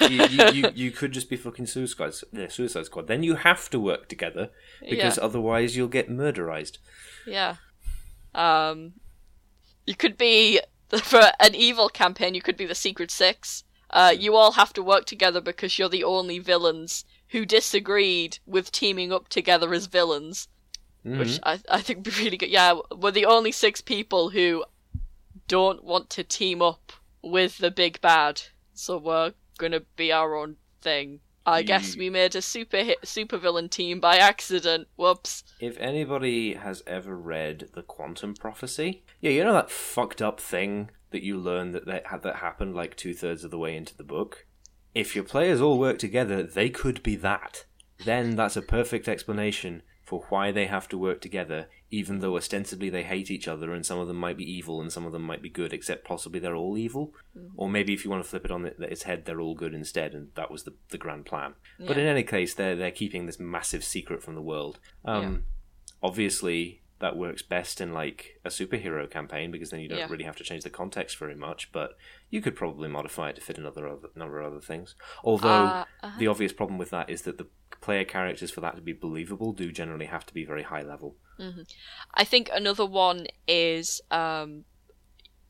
You, you, you, you could just be fucking Suicide, yeah, Suicide Squad. Then you have to work together because Yeah. otherwise you'll get murderized. Yeah. Um, you could be for an evil campaign. You could be the Secret Six. Uh, you all have to work together because you're the only villains who disagreed with teaming up together as villains, which I I think would be really good. Yeah, we're the only six people who don't want to team up with the big bad, so we're gonna be our own thing. I hmm. guess we made a super hit, super villain team by accident. Whoops. If anybody has ever read the Quantum Prophecy, yeah, you know that fucked up thing that you learn that that, that happened like two thirds of the way into the book. If your players all work together, they could be that. Then that's a perfect explanation for why they have to work together, even though ostensibly they hate each other and some of them might be evil and some of them might be good, except possibly they're all evil. Or maybe if you want to flip it on it- its head, they're all good instead, and that was the, the grand plan. But in any case, they're they're keeping this massive secret from the world. Um, Obviously, that works best in like a superhero campaign because then you don't Yeah. really have to change the context very much. But you could probably modify it to fit another other, number of other things. Although Uh, uh-huh. the obvious problem with that is that the player characters for that to be believable do generally have to be very high level. I think another one is um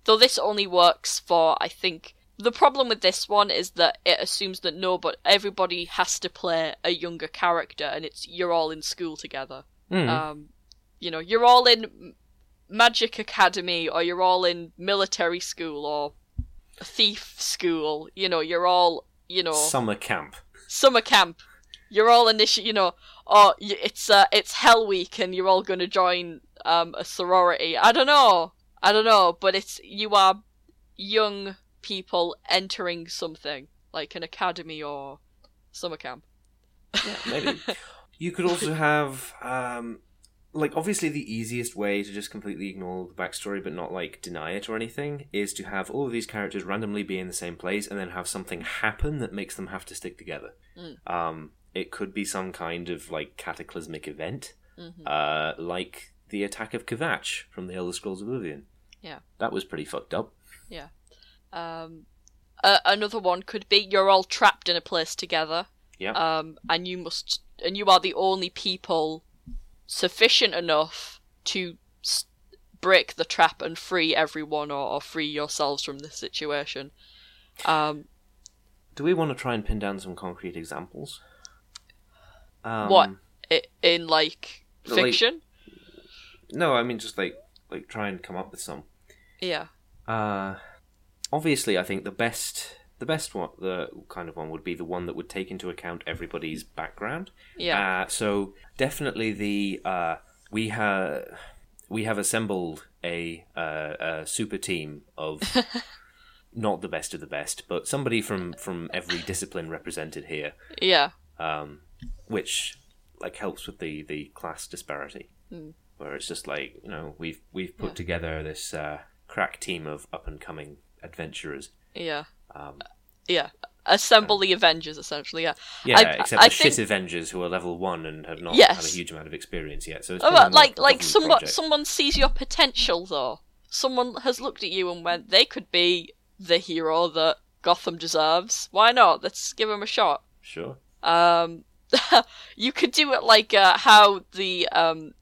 though this only works for I think the problem with this one is that it assumes that no but everybody has to play a younger character and it's you're all in school together. Mm. Um you know, you're all in Magic Academy or you're all in military school or thief school, you know, you're all, you know, Summer camp. summer camp. You're all initi- you know, or y- it's uh, it's Hell Week, and you're all going to join um a sorority. I don't know, I don't know, but it's you are young people entering something like an academy or summer camp. Maybe. you could also have um, like obviously the easiest way to just completely ignore the backstory but not like deny it or anything is to have all of these characters randomly be in the same place and then have something happen that makes them have to stick together. Um, it could be some kind of like cataclysmic event, uh, like the attack of Kvatch from the Elder Scrolls of Oblivion. Yeah. that was pretty fucked up. Um, uh, another one could be you're all trapped in a place together. Yeah. Um, and you must, and you are the only people sufficient enough to s- break the trap and free everyone or, or free yourselves from this situation. Um, Do we want to try and pin down some concrete examples? Um, what i- in like Like- fiction? No, I mean just like like try and come up with some. yeah. Uh, obviously, I think the best the best one, the kind of one, would be the one that would take into account everybody's background. Yeah. Uh, so definitely the uh, we have we have assembled a uh, a super team of not the best of the best, but somebody from from every discipline represented here, yeah. um, which like helps with the the class disparity. Where it's just like you know we've we've put Yeah. together this uh, crack team of up and coming adventurers. Yeah. Um, Yeah. Assemble the Avengers, essentially. Yeah. yeah, I- except I the shit Avengers who are level one and have not Yes. had a huge amount of experience yet. So it's Oh, like like someone project. someone sees your potential though. Someone has looked at you and went, they could be the hero that Gotham deserves. Why not? Let's give them a shot. Sure. Um, you could do it like uh, how the um,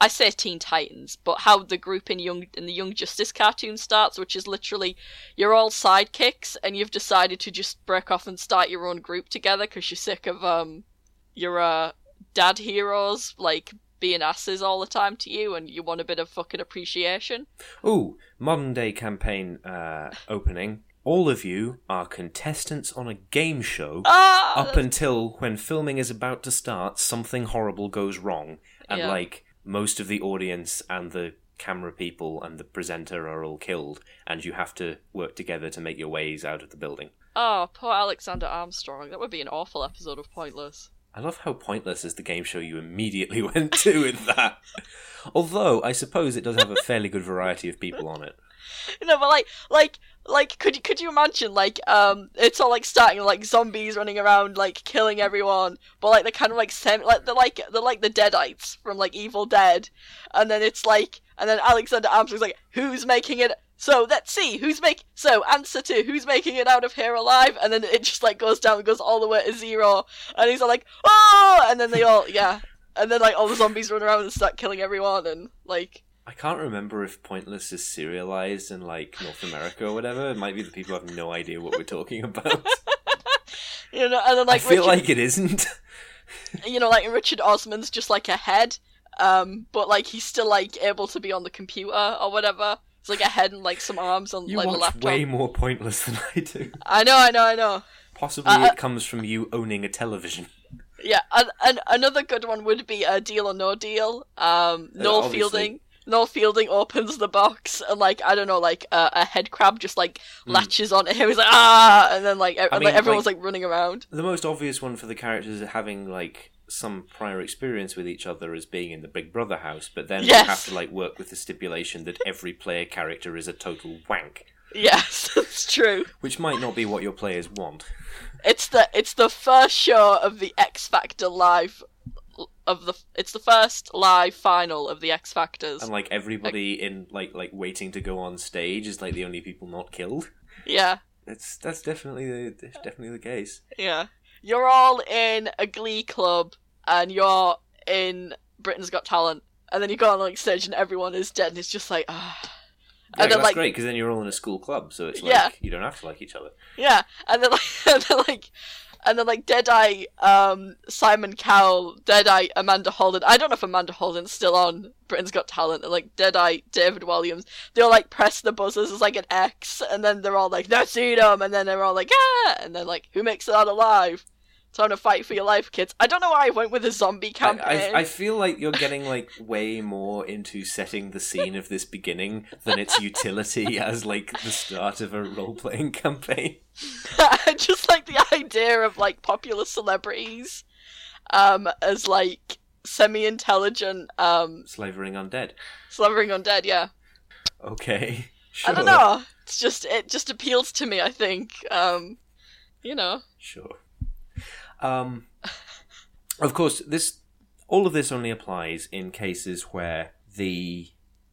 I say Teen Titans, but how the group in Young in the Young Justice cartoon starts, which is literally you're all sidekicks and you've decided to just break off and start your own group together because you're sick of um your uh, dad heroes like being asses all the time to you and you want a bit of fucking appreciation. Ooh, modern day campaign uh, opening. All of you are contestants on a game show. Ah, Up until when filming is about to start, something horrible goes wrong, and Yeah. like most of the audience and the camera people and the presenter are all killed, and you have to work together to make your ways out of the building. oh, poor Alexander Armstrong. That would be an awful episode of Pointless. I love how pointless is the game show you immediately went to with that. Although I suppose it does have a fairly good variety of people on it. No, but like, like, like, could you could you imagine like, um, it's all like starting like zombies running around like killing everyone, but like they're kind of like sem like they're like they're like the Deadites from like Evil Dead, and then it's like, and then Alexander Armstrong's like, who's making it? So let's see who's make. So answer to who's making it out of here alive, and then it just like goes down goes all the way to zero, and he's all like, oh, and then they all yeah, and then like all the zombies run around and start killing everyone, and like. I can't remember if Pointless is serialized in like North America or whatever. It might be that people have no idea what we're talking about. You know, and then like I feel Richard, like it isn't. you know, like Richard Osman's just like a head, um, but like he's still like able to be on the computer or whatever. It's like a head and like some arms on You like the watch laptop. way more Pointless than I do. I know, I know, I know. Possibly Uh, uh- it comes from you owning a television. Yeah, and, and another good one would be a Deal or No Deal. Um, Noel obviously. Fielding. Noel Fielding opens the box and like I don't know, like uh, a head crab just like latches onto him. He's like ah, and then like, e- mean, like everyone's like- like running around. The most obvious one for the characters is having like some prior experience with each other as being in the Big Brother house, but then Yes. you have to like work with the stipulation that every player character is a total wank, Yes, that's true. which might not be what your players want. It's the it's the first show of the X Factor live of the it's the first live final of the X Factors. And like everybody in like like waiting to go on stage is like the only people not killed. Yeah, That's that's definitely the definitely the case. yeah. You're all in a Glee club, and you're in Britain's Got Talent, and then you go on like stage, and everyone is dead, and it's just like ah. Yeah, And then, that's like- great because then you're all in a school club, so it's like Yeah. you don't have to like each other. Yeah, and then like, and then like, and then like Deadeye, um, Simon Cowell, Deadeye, Amanda Holden. I don't know if Amanda Holden's still on Britain's Got Talent. And like Deadeye, David Walliams. They all like press the buzzers as like an X, and then they're all like, "That's Edom," and then they're all like, "Ah!" and then like, "Who makes it out alive?" Time to fight for your life, kids. I don't know why I went with a zombie I, campaign. I, I feel like you're getting like way more into setting the scene of this beginning than its utility as like the start of a role playing campaign. I just like the idea of like popular celebrities um as like semi-intelligent, um, Slavering undead. slavering undead. Yeah, Okay. Sure. I don't know. It's just it just appeals to me. I think, um, you know. Sure. Um, of course, this all of this only applies in cases where the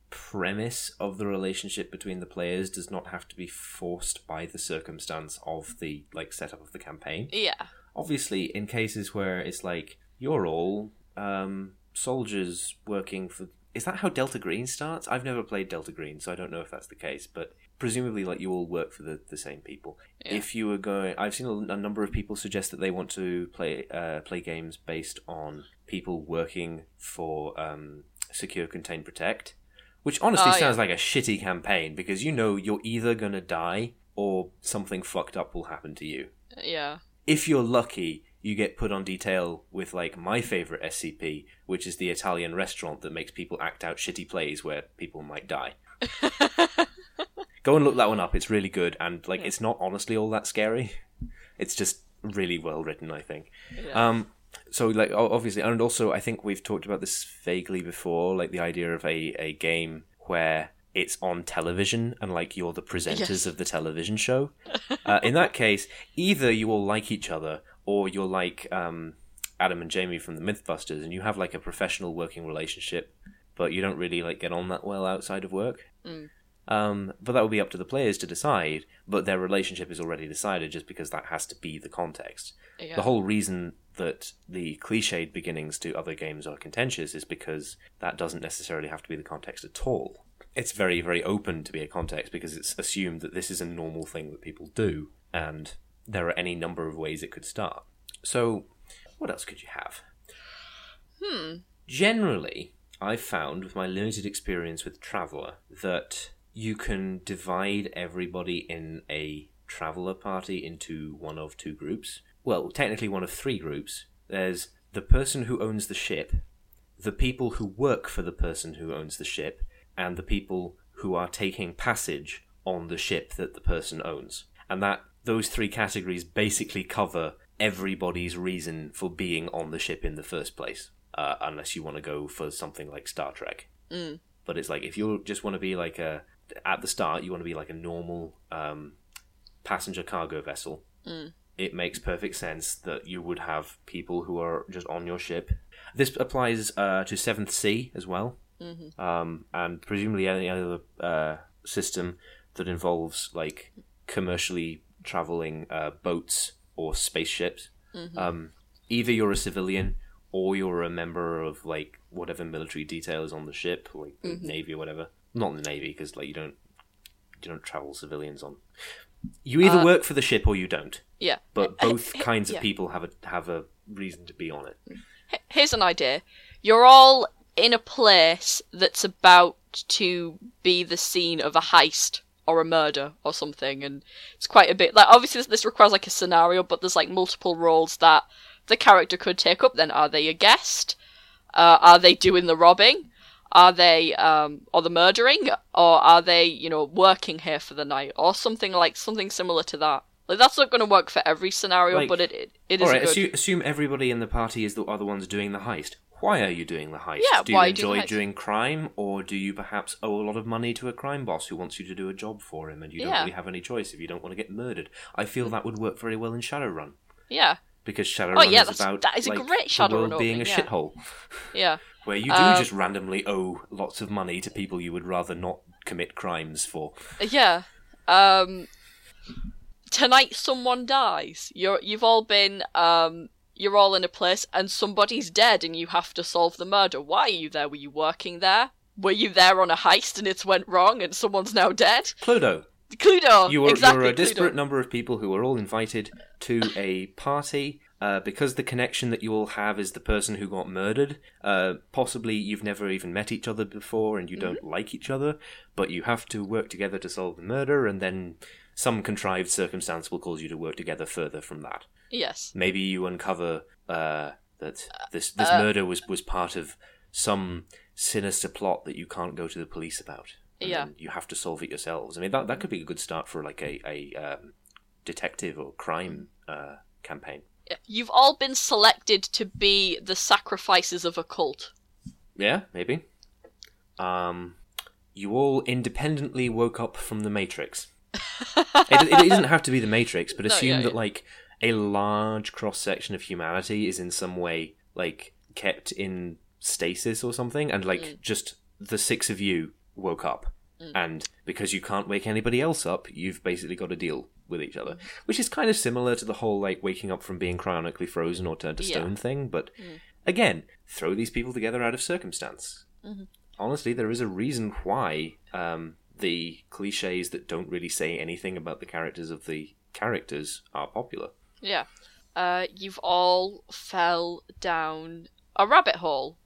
premise of the relationship between the players does not have to be forced by the circumstance of the like setup of the campaign. Yeah, Obviously, in cases where it's like you're all um, soldiers working for. Is that how Delta Green starts? I've never played Delta Green, so I don't know if that's the case. But presumably, like you all work for the, the same people. Yeah. If you were going, I've seen a, a number of people suggest that they want to play uh, play games based on people working for um, Secure, Contain, Protect, which honestly Oh, sounds yeah. like a shitty campaign because you know you're either gonna die or something fucked up will happen to you yeah, if you're lucky, you get put on detail with like my favorite SCP, which is the Italian restaurant that makes people act out shitty plays where people might die. Go and look that one up. It's really good and like it's not honestly all that scary. It's just really well written, I think. yeah. Um, so like obviously, and also I think we've talked about this vaguely before, like the idea of a, a game where it's on television and like you're the presenters Yes. of the television show. Uh, in that case, either you all like each other or you're like um, Adam and Jamie from the MythBusters, and you have like a professional working relationship, but you don't really like get on that well outside of work. Mm. Um, but that will be up to the players to decide. But their relationship is already decided, just because that has to be the context. yeah. The whole reason that the cliched beginnings to other games are contentious is because that doesn't necessarily have to be the context at all. It's very, very open to be a context because it's assumed that this is a normal thing that people do, and there are any number of ways it could start. So, what else could you have? Hmm. Generally, I've found with my limited experience with Traveller that you can divide everybody in a Traveller party into one of two groups. Well, technically one of three groups. There's the person who owns the ship, the people who work for the person who owns the ship, and the people who are taking passage on the ship that the person owns. And that those three categories basically cover everybody's reason for being on the ship in the first place. Uh, unless you want to go for something like Star Trek. Mm. But it's like if you just want to be like a at the start, you want to be like a normal um, passenger cargo vessel. Mm. It makes perfect sense that you would have people who are just on your ship. This applies uh, to Seventh Sea as well, Mhm. um, and presumably any other uh, system that involves like commercially traveling uh, boats or spaceships. Mhm. Um, either you're a civilian or you're a member of like whatever military detail is on the ship, like the Mhm. navy or whatever. Not in the navy because like you don't you don't travel civilians on. You either Uh, work for the ship or you don't. yeah. But both kinds of yeah. people have a have a reason to be on it. Here's an idea. You're all in a place that's about to be the scene of a heist or a murder or something, and it's quite a bit like obviously this, this requires like a scenario, but there's like multiple roles that the character could take up. Then are they a guest? Uh, are they doing the robbing? Are they um or the murdering? Or are they you know working here for the night or something like something similar to that? Like that's not going to work for every scenario, Like- but it it, it is All right, good. assume, assume everybody in the party is the are the ones doing the heist. Why are you doing the heist? Yeah, do you why are you enjoy heist? doing crime, or do you perhaps owe a lot of money to a crime boss who wants you to do a job for him, and you don't really have any choice if you don't want to get murdered? I feel that would work very well in Shadowrun yeah, because Shadowrun Oh, yeah, is about that is a like, great Shadowrun being a yeah. shithole yeah. Where you do Um, just randomly owe lots of money to people you would rather not commit crimes for. Yeah. Um tonight someone dies. You're you've all been um you're all in a place and somebody's dead and you have to solve the murder. Why are you there? Were you working there? Were you there on a heist and it's went wrong and someone's now dead? Clodo, Cluedo. you are, exactly, you're a Cluedo. disparate number of people who are all invited to a party. Uh, because the connection that you all have is the person who got murdered. Uh, possibly you've never even met each other before and you don't Mm-hmm. like each other, but you have to work together to solve the murder, and then some contrived circumstance will cause you to work together further from that. Yes. Maybe you uncover uh, that this this uh, murder was was part of some sinister plot that you can't go to the police about. And Yeah. you have to solve it yourselves. I mean, that that could be a good start for like a a um, detective or crime uh, campaign. You've all been selected to be the sacrifices of a cult. Yeah, maybe. Um, you all independently woke up from the Matrix. it, it doesn't have to be the Matrix, but No, assume yeah, that yeah. like a large cross section of humanity is in some way like kept in stasis or something, and like Mm. just the six of you woke up, and because you can't wake anybody else up, you've basically got a deal with each other, which is kind of similar to the whole like waking up from being cryonically frozen or turned to Yeah. stone thing. But Mm. again, throw these people together out of circumstance Mhm. honestly, there is a reason why um, the cliches that don't really say anything about the characters of the characters are popular. Yeah. Uh, you've all fell down a rabbit hole.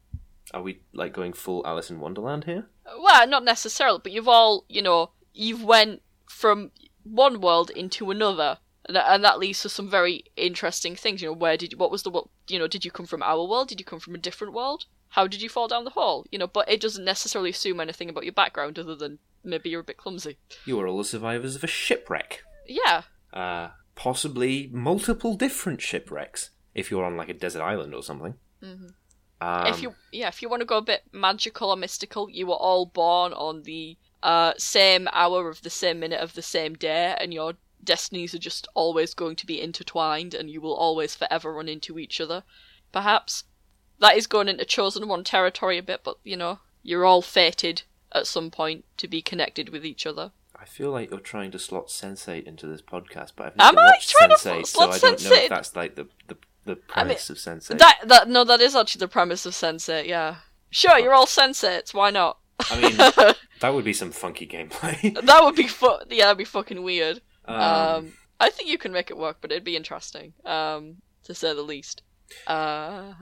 Are we like going full Alice in Wonderland here? Well, not necessarily, but you've all, you know, you've went from one world into another, and that, leads to some very interesting things. You know, where did you, what was the what you know did you come from our world? Did you come from a different world? How did you fall down the hole? You know, but it doesn't necessarily assume anything about your background other than maybe you're a bit clumsy. You are all the survivors of a shipwreck. Yeah, Uh, possibly multiple different shipwrecks if you're on like a desert island or something. Mhm. Um, if you yeah if you want to go a bit magical or mystical, you were all born on the uh same hour of the same minute of the same day, and your destinies are just always going to be intertwined, and you will always forever run into each other. Perhaps that is going into chosen one territory a bit, but you know you're all fated at some point to be connected with each other. I feel like you're trying to slot Sense8 into this podcast, but I've Am never I watched trying to Sense8, slot so I don't know if that's like the the, the I mean, premise of Sense8. That that no, that is actually the premise of Sense8. Yeah, sure, you're all sensates. Why not? I mean, that would be some funky gameplay. that would be fu- yeah, that'd be fucking weird. Um, Um, I think you can make it work, but it'd be interesting, um, to say the least. Uh,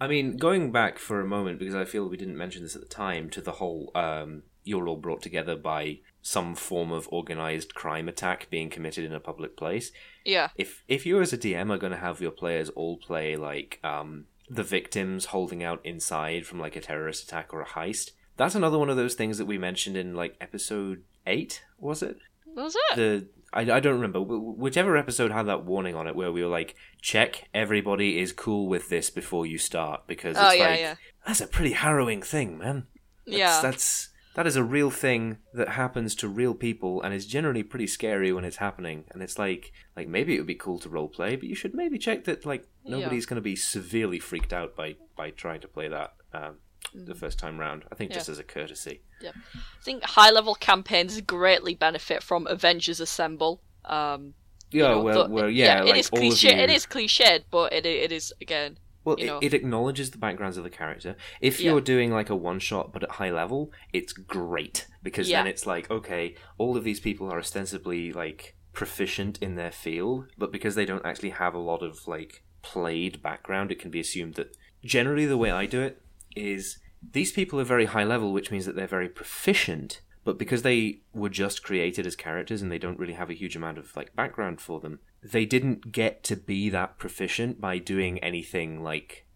I mean, going back for a moment because I feel we didn't mention this at the time to the whole um, you're all brought together by some form of organized crime attack being committed in a public place. yeah, If if you as a DM are going to have your players all play like um, the victims holding out inside from like a terrorist attack or a heist, that's another one of those things that we mentioned in like episode eight. Was it? was it. the I, I don't remember whichever episode had that warning on it where we were like check everybody is cool with this before you start because it's Oh, yeah, like yeah. that's a pretty harrowing thing man that's, yeah, that's that is a real thing that happens to real people and is generally pretty scary when it's happening and it's like like maybe it would be cool to role play but you should maybe check that like Yeah. nobody's going to be severely freaked out by by trying to play that um, the first time round i think just Mm. As a courtesy Yeah, I think high level campaigns greatly benefit from Avengers Assemble. Um, you yeah know, well well yeah, it like is all of cliche. you- It is cliched, but it it is again. Well, you it, it acknowledges the backgrounds of the character. If Yeah. you're doing like a one shot but at high level, it's great because then it's like, okay, all of these people are ostensibly like proficient in their field, but because they don't actually have a lot of like played background, it can be assumed that generally the way I do it is these people are very high level, which means that they're very proficient. But because they were just created as characters and they don't really have a huge amount of like background for them, they didn't get to be that proficient by doing anything like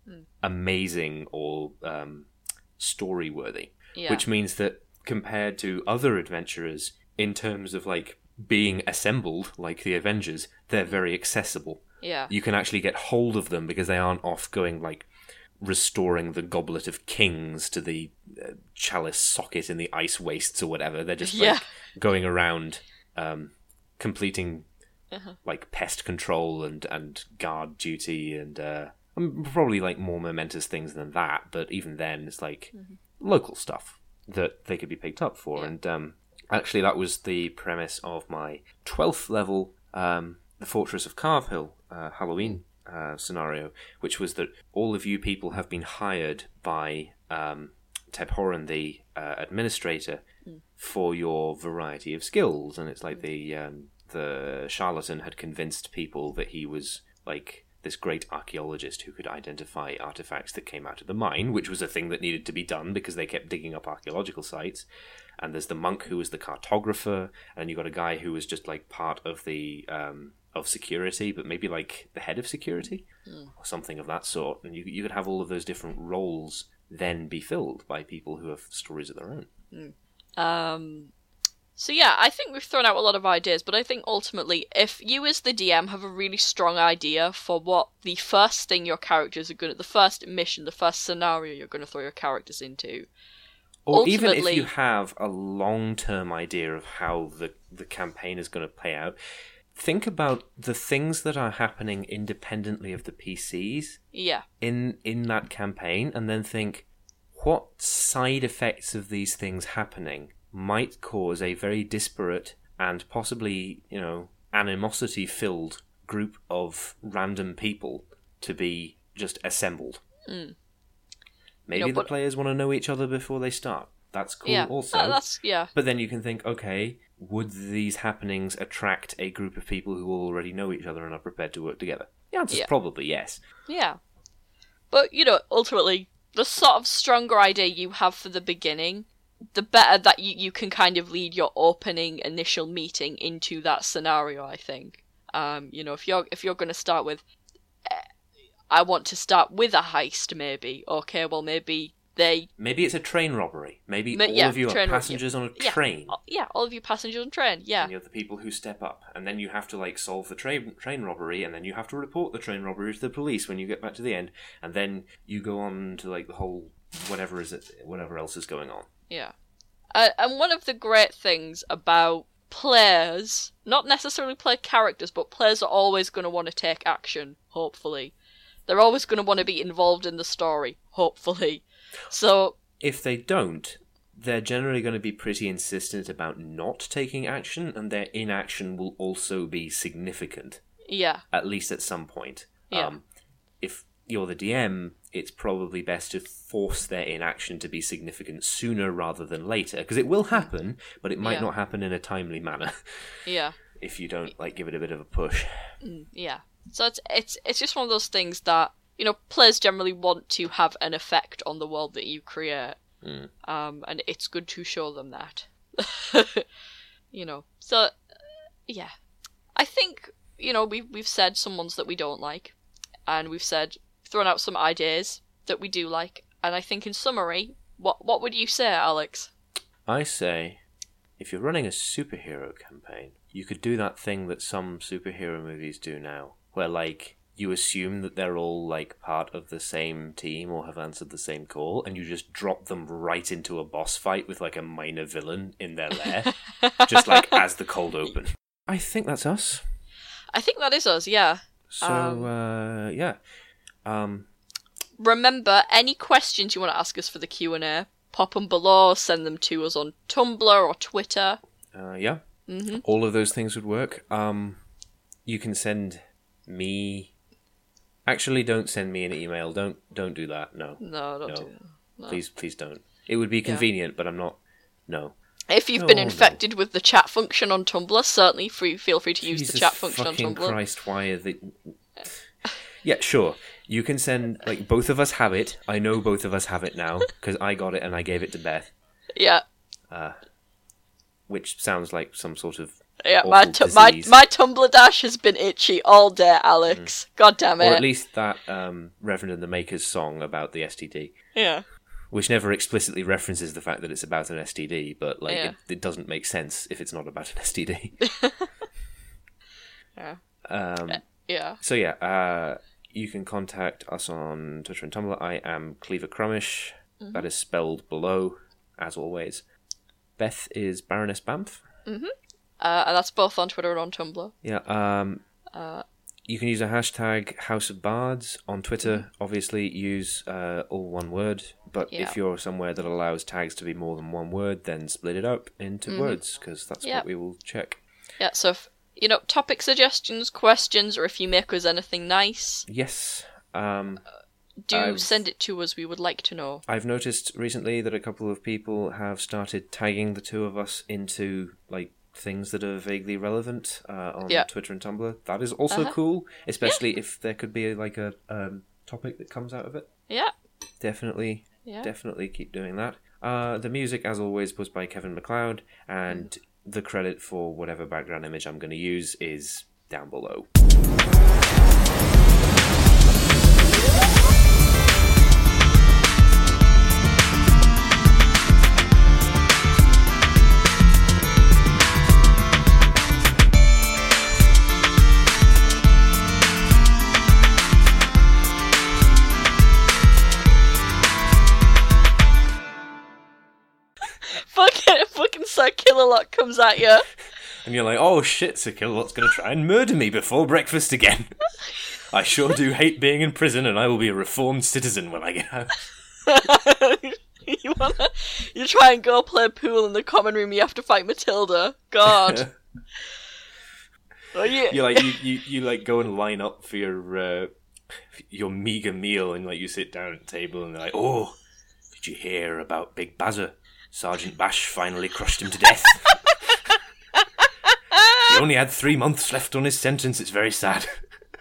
amazing or um, story worthy. Yeah, Which means that compared to other adventurers, in terms of like being assembled, like the Avengers, they're very accessible. yeah, You can actually get hold of them because they aren't off going like restoring the goblet of kings to the uh, chalice socket in the ice wastes or whatever. They're just like Yeah. going around um, completing Uh-huh. like pest control and and guard duty and uh, probably like more momentous things than that. But even then, it's like local stuff that they could be picked up for. Yeah. And um, actually, that was the premise of my twelfth level, um, the Fortress of Carve Hill uh, Halloween uh, scenario, which was that all of you people have been hired by um, Teb Horan, the uh, administrator, for your variety of skills, and it's like the um, the charlatan had convinced people that he was like this great archaeologist who could identify artifacts that came out of the mine, which was a thing that needed to be done because they kept digging up archaeological sites. And there's the monk who was the cartographer, and you got a guy who was just like part of the um, of security, but maybe like the head of security or something of that sort. And you you could have all of those different roles then be filled by people who have stories of their own. Um, So yeah, I think we've thrown out a lot of ideas, but I think ultimately, if you as the DM have a really strong idea for what the first thing your characters are going to, the first mission, the first scenario you're going to throw your characters into, Or even if you have a long term idea of how the, the campaign is going to play out, think about the things that are happening independently of the PCs yeah, in in that campaign and then think what side effects of these things happening might cause a very disparate and possibly, you know, animosity filled group of random people to be just assembled. Mm. Maybe No, the but- players want to know each other before they start. That's cool yeah, also. that- that's yeah, But then you can think, okay, would these happenings attract a group of people who already know each other and are prepared to work together? The answer's Yeah. probably yes. yeah. But you know, ultimately, the sort of stronger idea you have for the beginning, the better that you, you can kind of lead your opening initial meeting into that scenario. I think. Um, you know, if you're if you're going to start with, eh, I want to start with a heist, maybe. Okay, well maybe they Maybe it's a train robbery. Maybe Ma- all yeah, of you are passengers on a yeah. train. Yeah, all of you passengers on train. Yeah, And you're the people who step up, and then you have to like solve the train train robbery, and then you have to report the train robbery to the police when you get back to the end, and then you go on to like the whole whatever is it, whatever else is going on. yeah. Uh, and one of the great things about players, not necessarily play characters, but players are always going to want to take action. Hopefully, they're always going to want to be involved in the story. Hopefully, so If they don't, they're generally going to be pretty insistent about not taking action, and their inaction will also be significant. yeah, at least at some point. Yeah. Um, if you're the DM, it's probably best to force their inaction to be significant sooner rather than later, because it will happen, but it might Yeah. not happen in a timely manner yeah. if you don't like give it a bit of a push. Yeah. So it's it's it's just one of those things that you know players generally want to have an effect on the world that you create, um, and it's good to show them that. you know. So uh, yeah, I think you know we we've said some ones that we don't like, and we've said thrown out some ideas that we do like, and I think in summary, what what would you say, Alex? I say, if you're running a superhero campaign, you could do that thing that some superhero movies do now, where like you assume that they're all like part of the same team or have answered the same call, and you just drop them right into a boss fight with like a minor villain in their lair, just like as the cold open. I think that's us. I think that is us. Yeah. So Um, uh, yeah, um, remember any questions you want to ask us for the q&a pop them below send them to us on tumblr or twitter uh, yeah, Mhm. all of those things would work. Um, you can send me. Actually, don't send me an email. Don't don't do that. No, no don't No. do that No. please please don't. It would be convenient, but I'm not. No. if you've been No, no. infected with the chat function on tumblr certainly free, feel free to use Jesus the chat function on tumblr Christ, why are they? Yeah, sure. You can send like both of us have it. I know both of us have it now because I got it and I gave it to Beth, yeah Uh, which sounds like some sort of yeah my, tu- my my tumblr dash has been itchy all day alex god damn it! or at least that um, Reverend and the Maker's song about the STD, yeah which never explicitly references the fact that it's about an STD, but like Yeah. it, it doesn't make sense if it's not about an STD. yeah um, yeah So yeah, uh, you can contact us on Twitter and Tumblr. I am Cleaver Crumish. That is spelled below, as always. Beth is Baroness Bamf. Uh, and that's both on twitter and on tumblr Yeah. Um, Uh, you can use a hashtag House of Bards on Twitter. Obviously, use uh, all one word. But Yeah. if you're somewhere that allows tags to be more than one word, then split it up into words because that's Yeah. what we will check. yeah so if you know topic suggestions questions or if you make us anything nice Yes. Um, do I've- send it to us we would like to know I've noticed recently that a couple of people have started tagging the two of us into like things that are vaguely relevant uh, on Yeah. Twitter and Tumblr. That is also Uh-huh. cool, especially if there could be like a um, topic that comes out of it. yeah Definitely, yeah definitely keep doing that. Uh, the music, as always, was by Kevin MacLeod, and Mm. the credit for whatever background image I'm going to use is down below. Sir lot comes at you. And you're like, oh shit, Sir Killalot's going to try and murder me before breakfast again. I sure do hate being in prison, and I will be a reformed citizen when I get out. you wanna you try and go play pool in the common room. You have to fight Matilda. God. oh, yeah. you like you, you, you like go and line up for your uh, your meager meal, and like you sit down at the table, and they're like, "Oh, did you hear about Big Bazza? Sergeant Bash finally crushed him to death. he only had three months left on his sentence. It's very sad."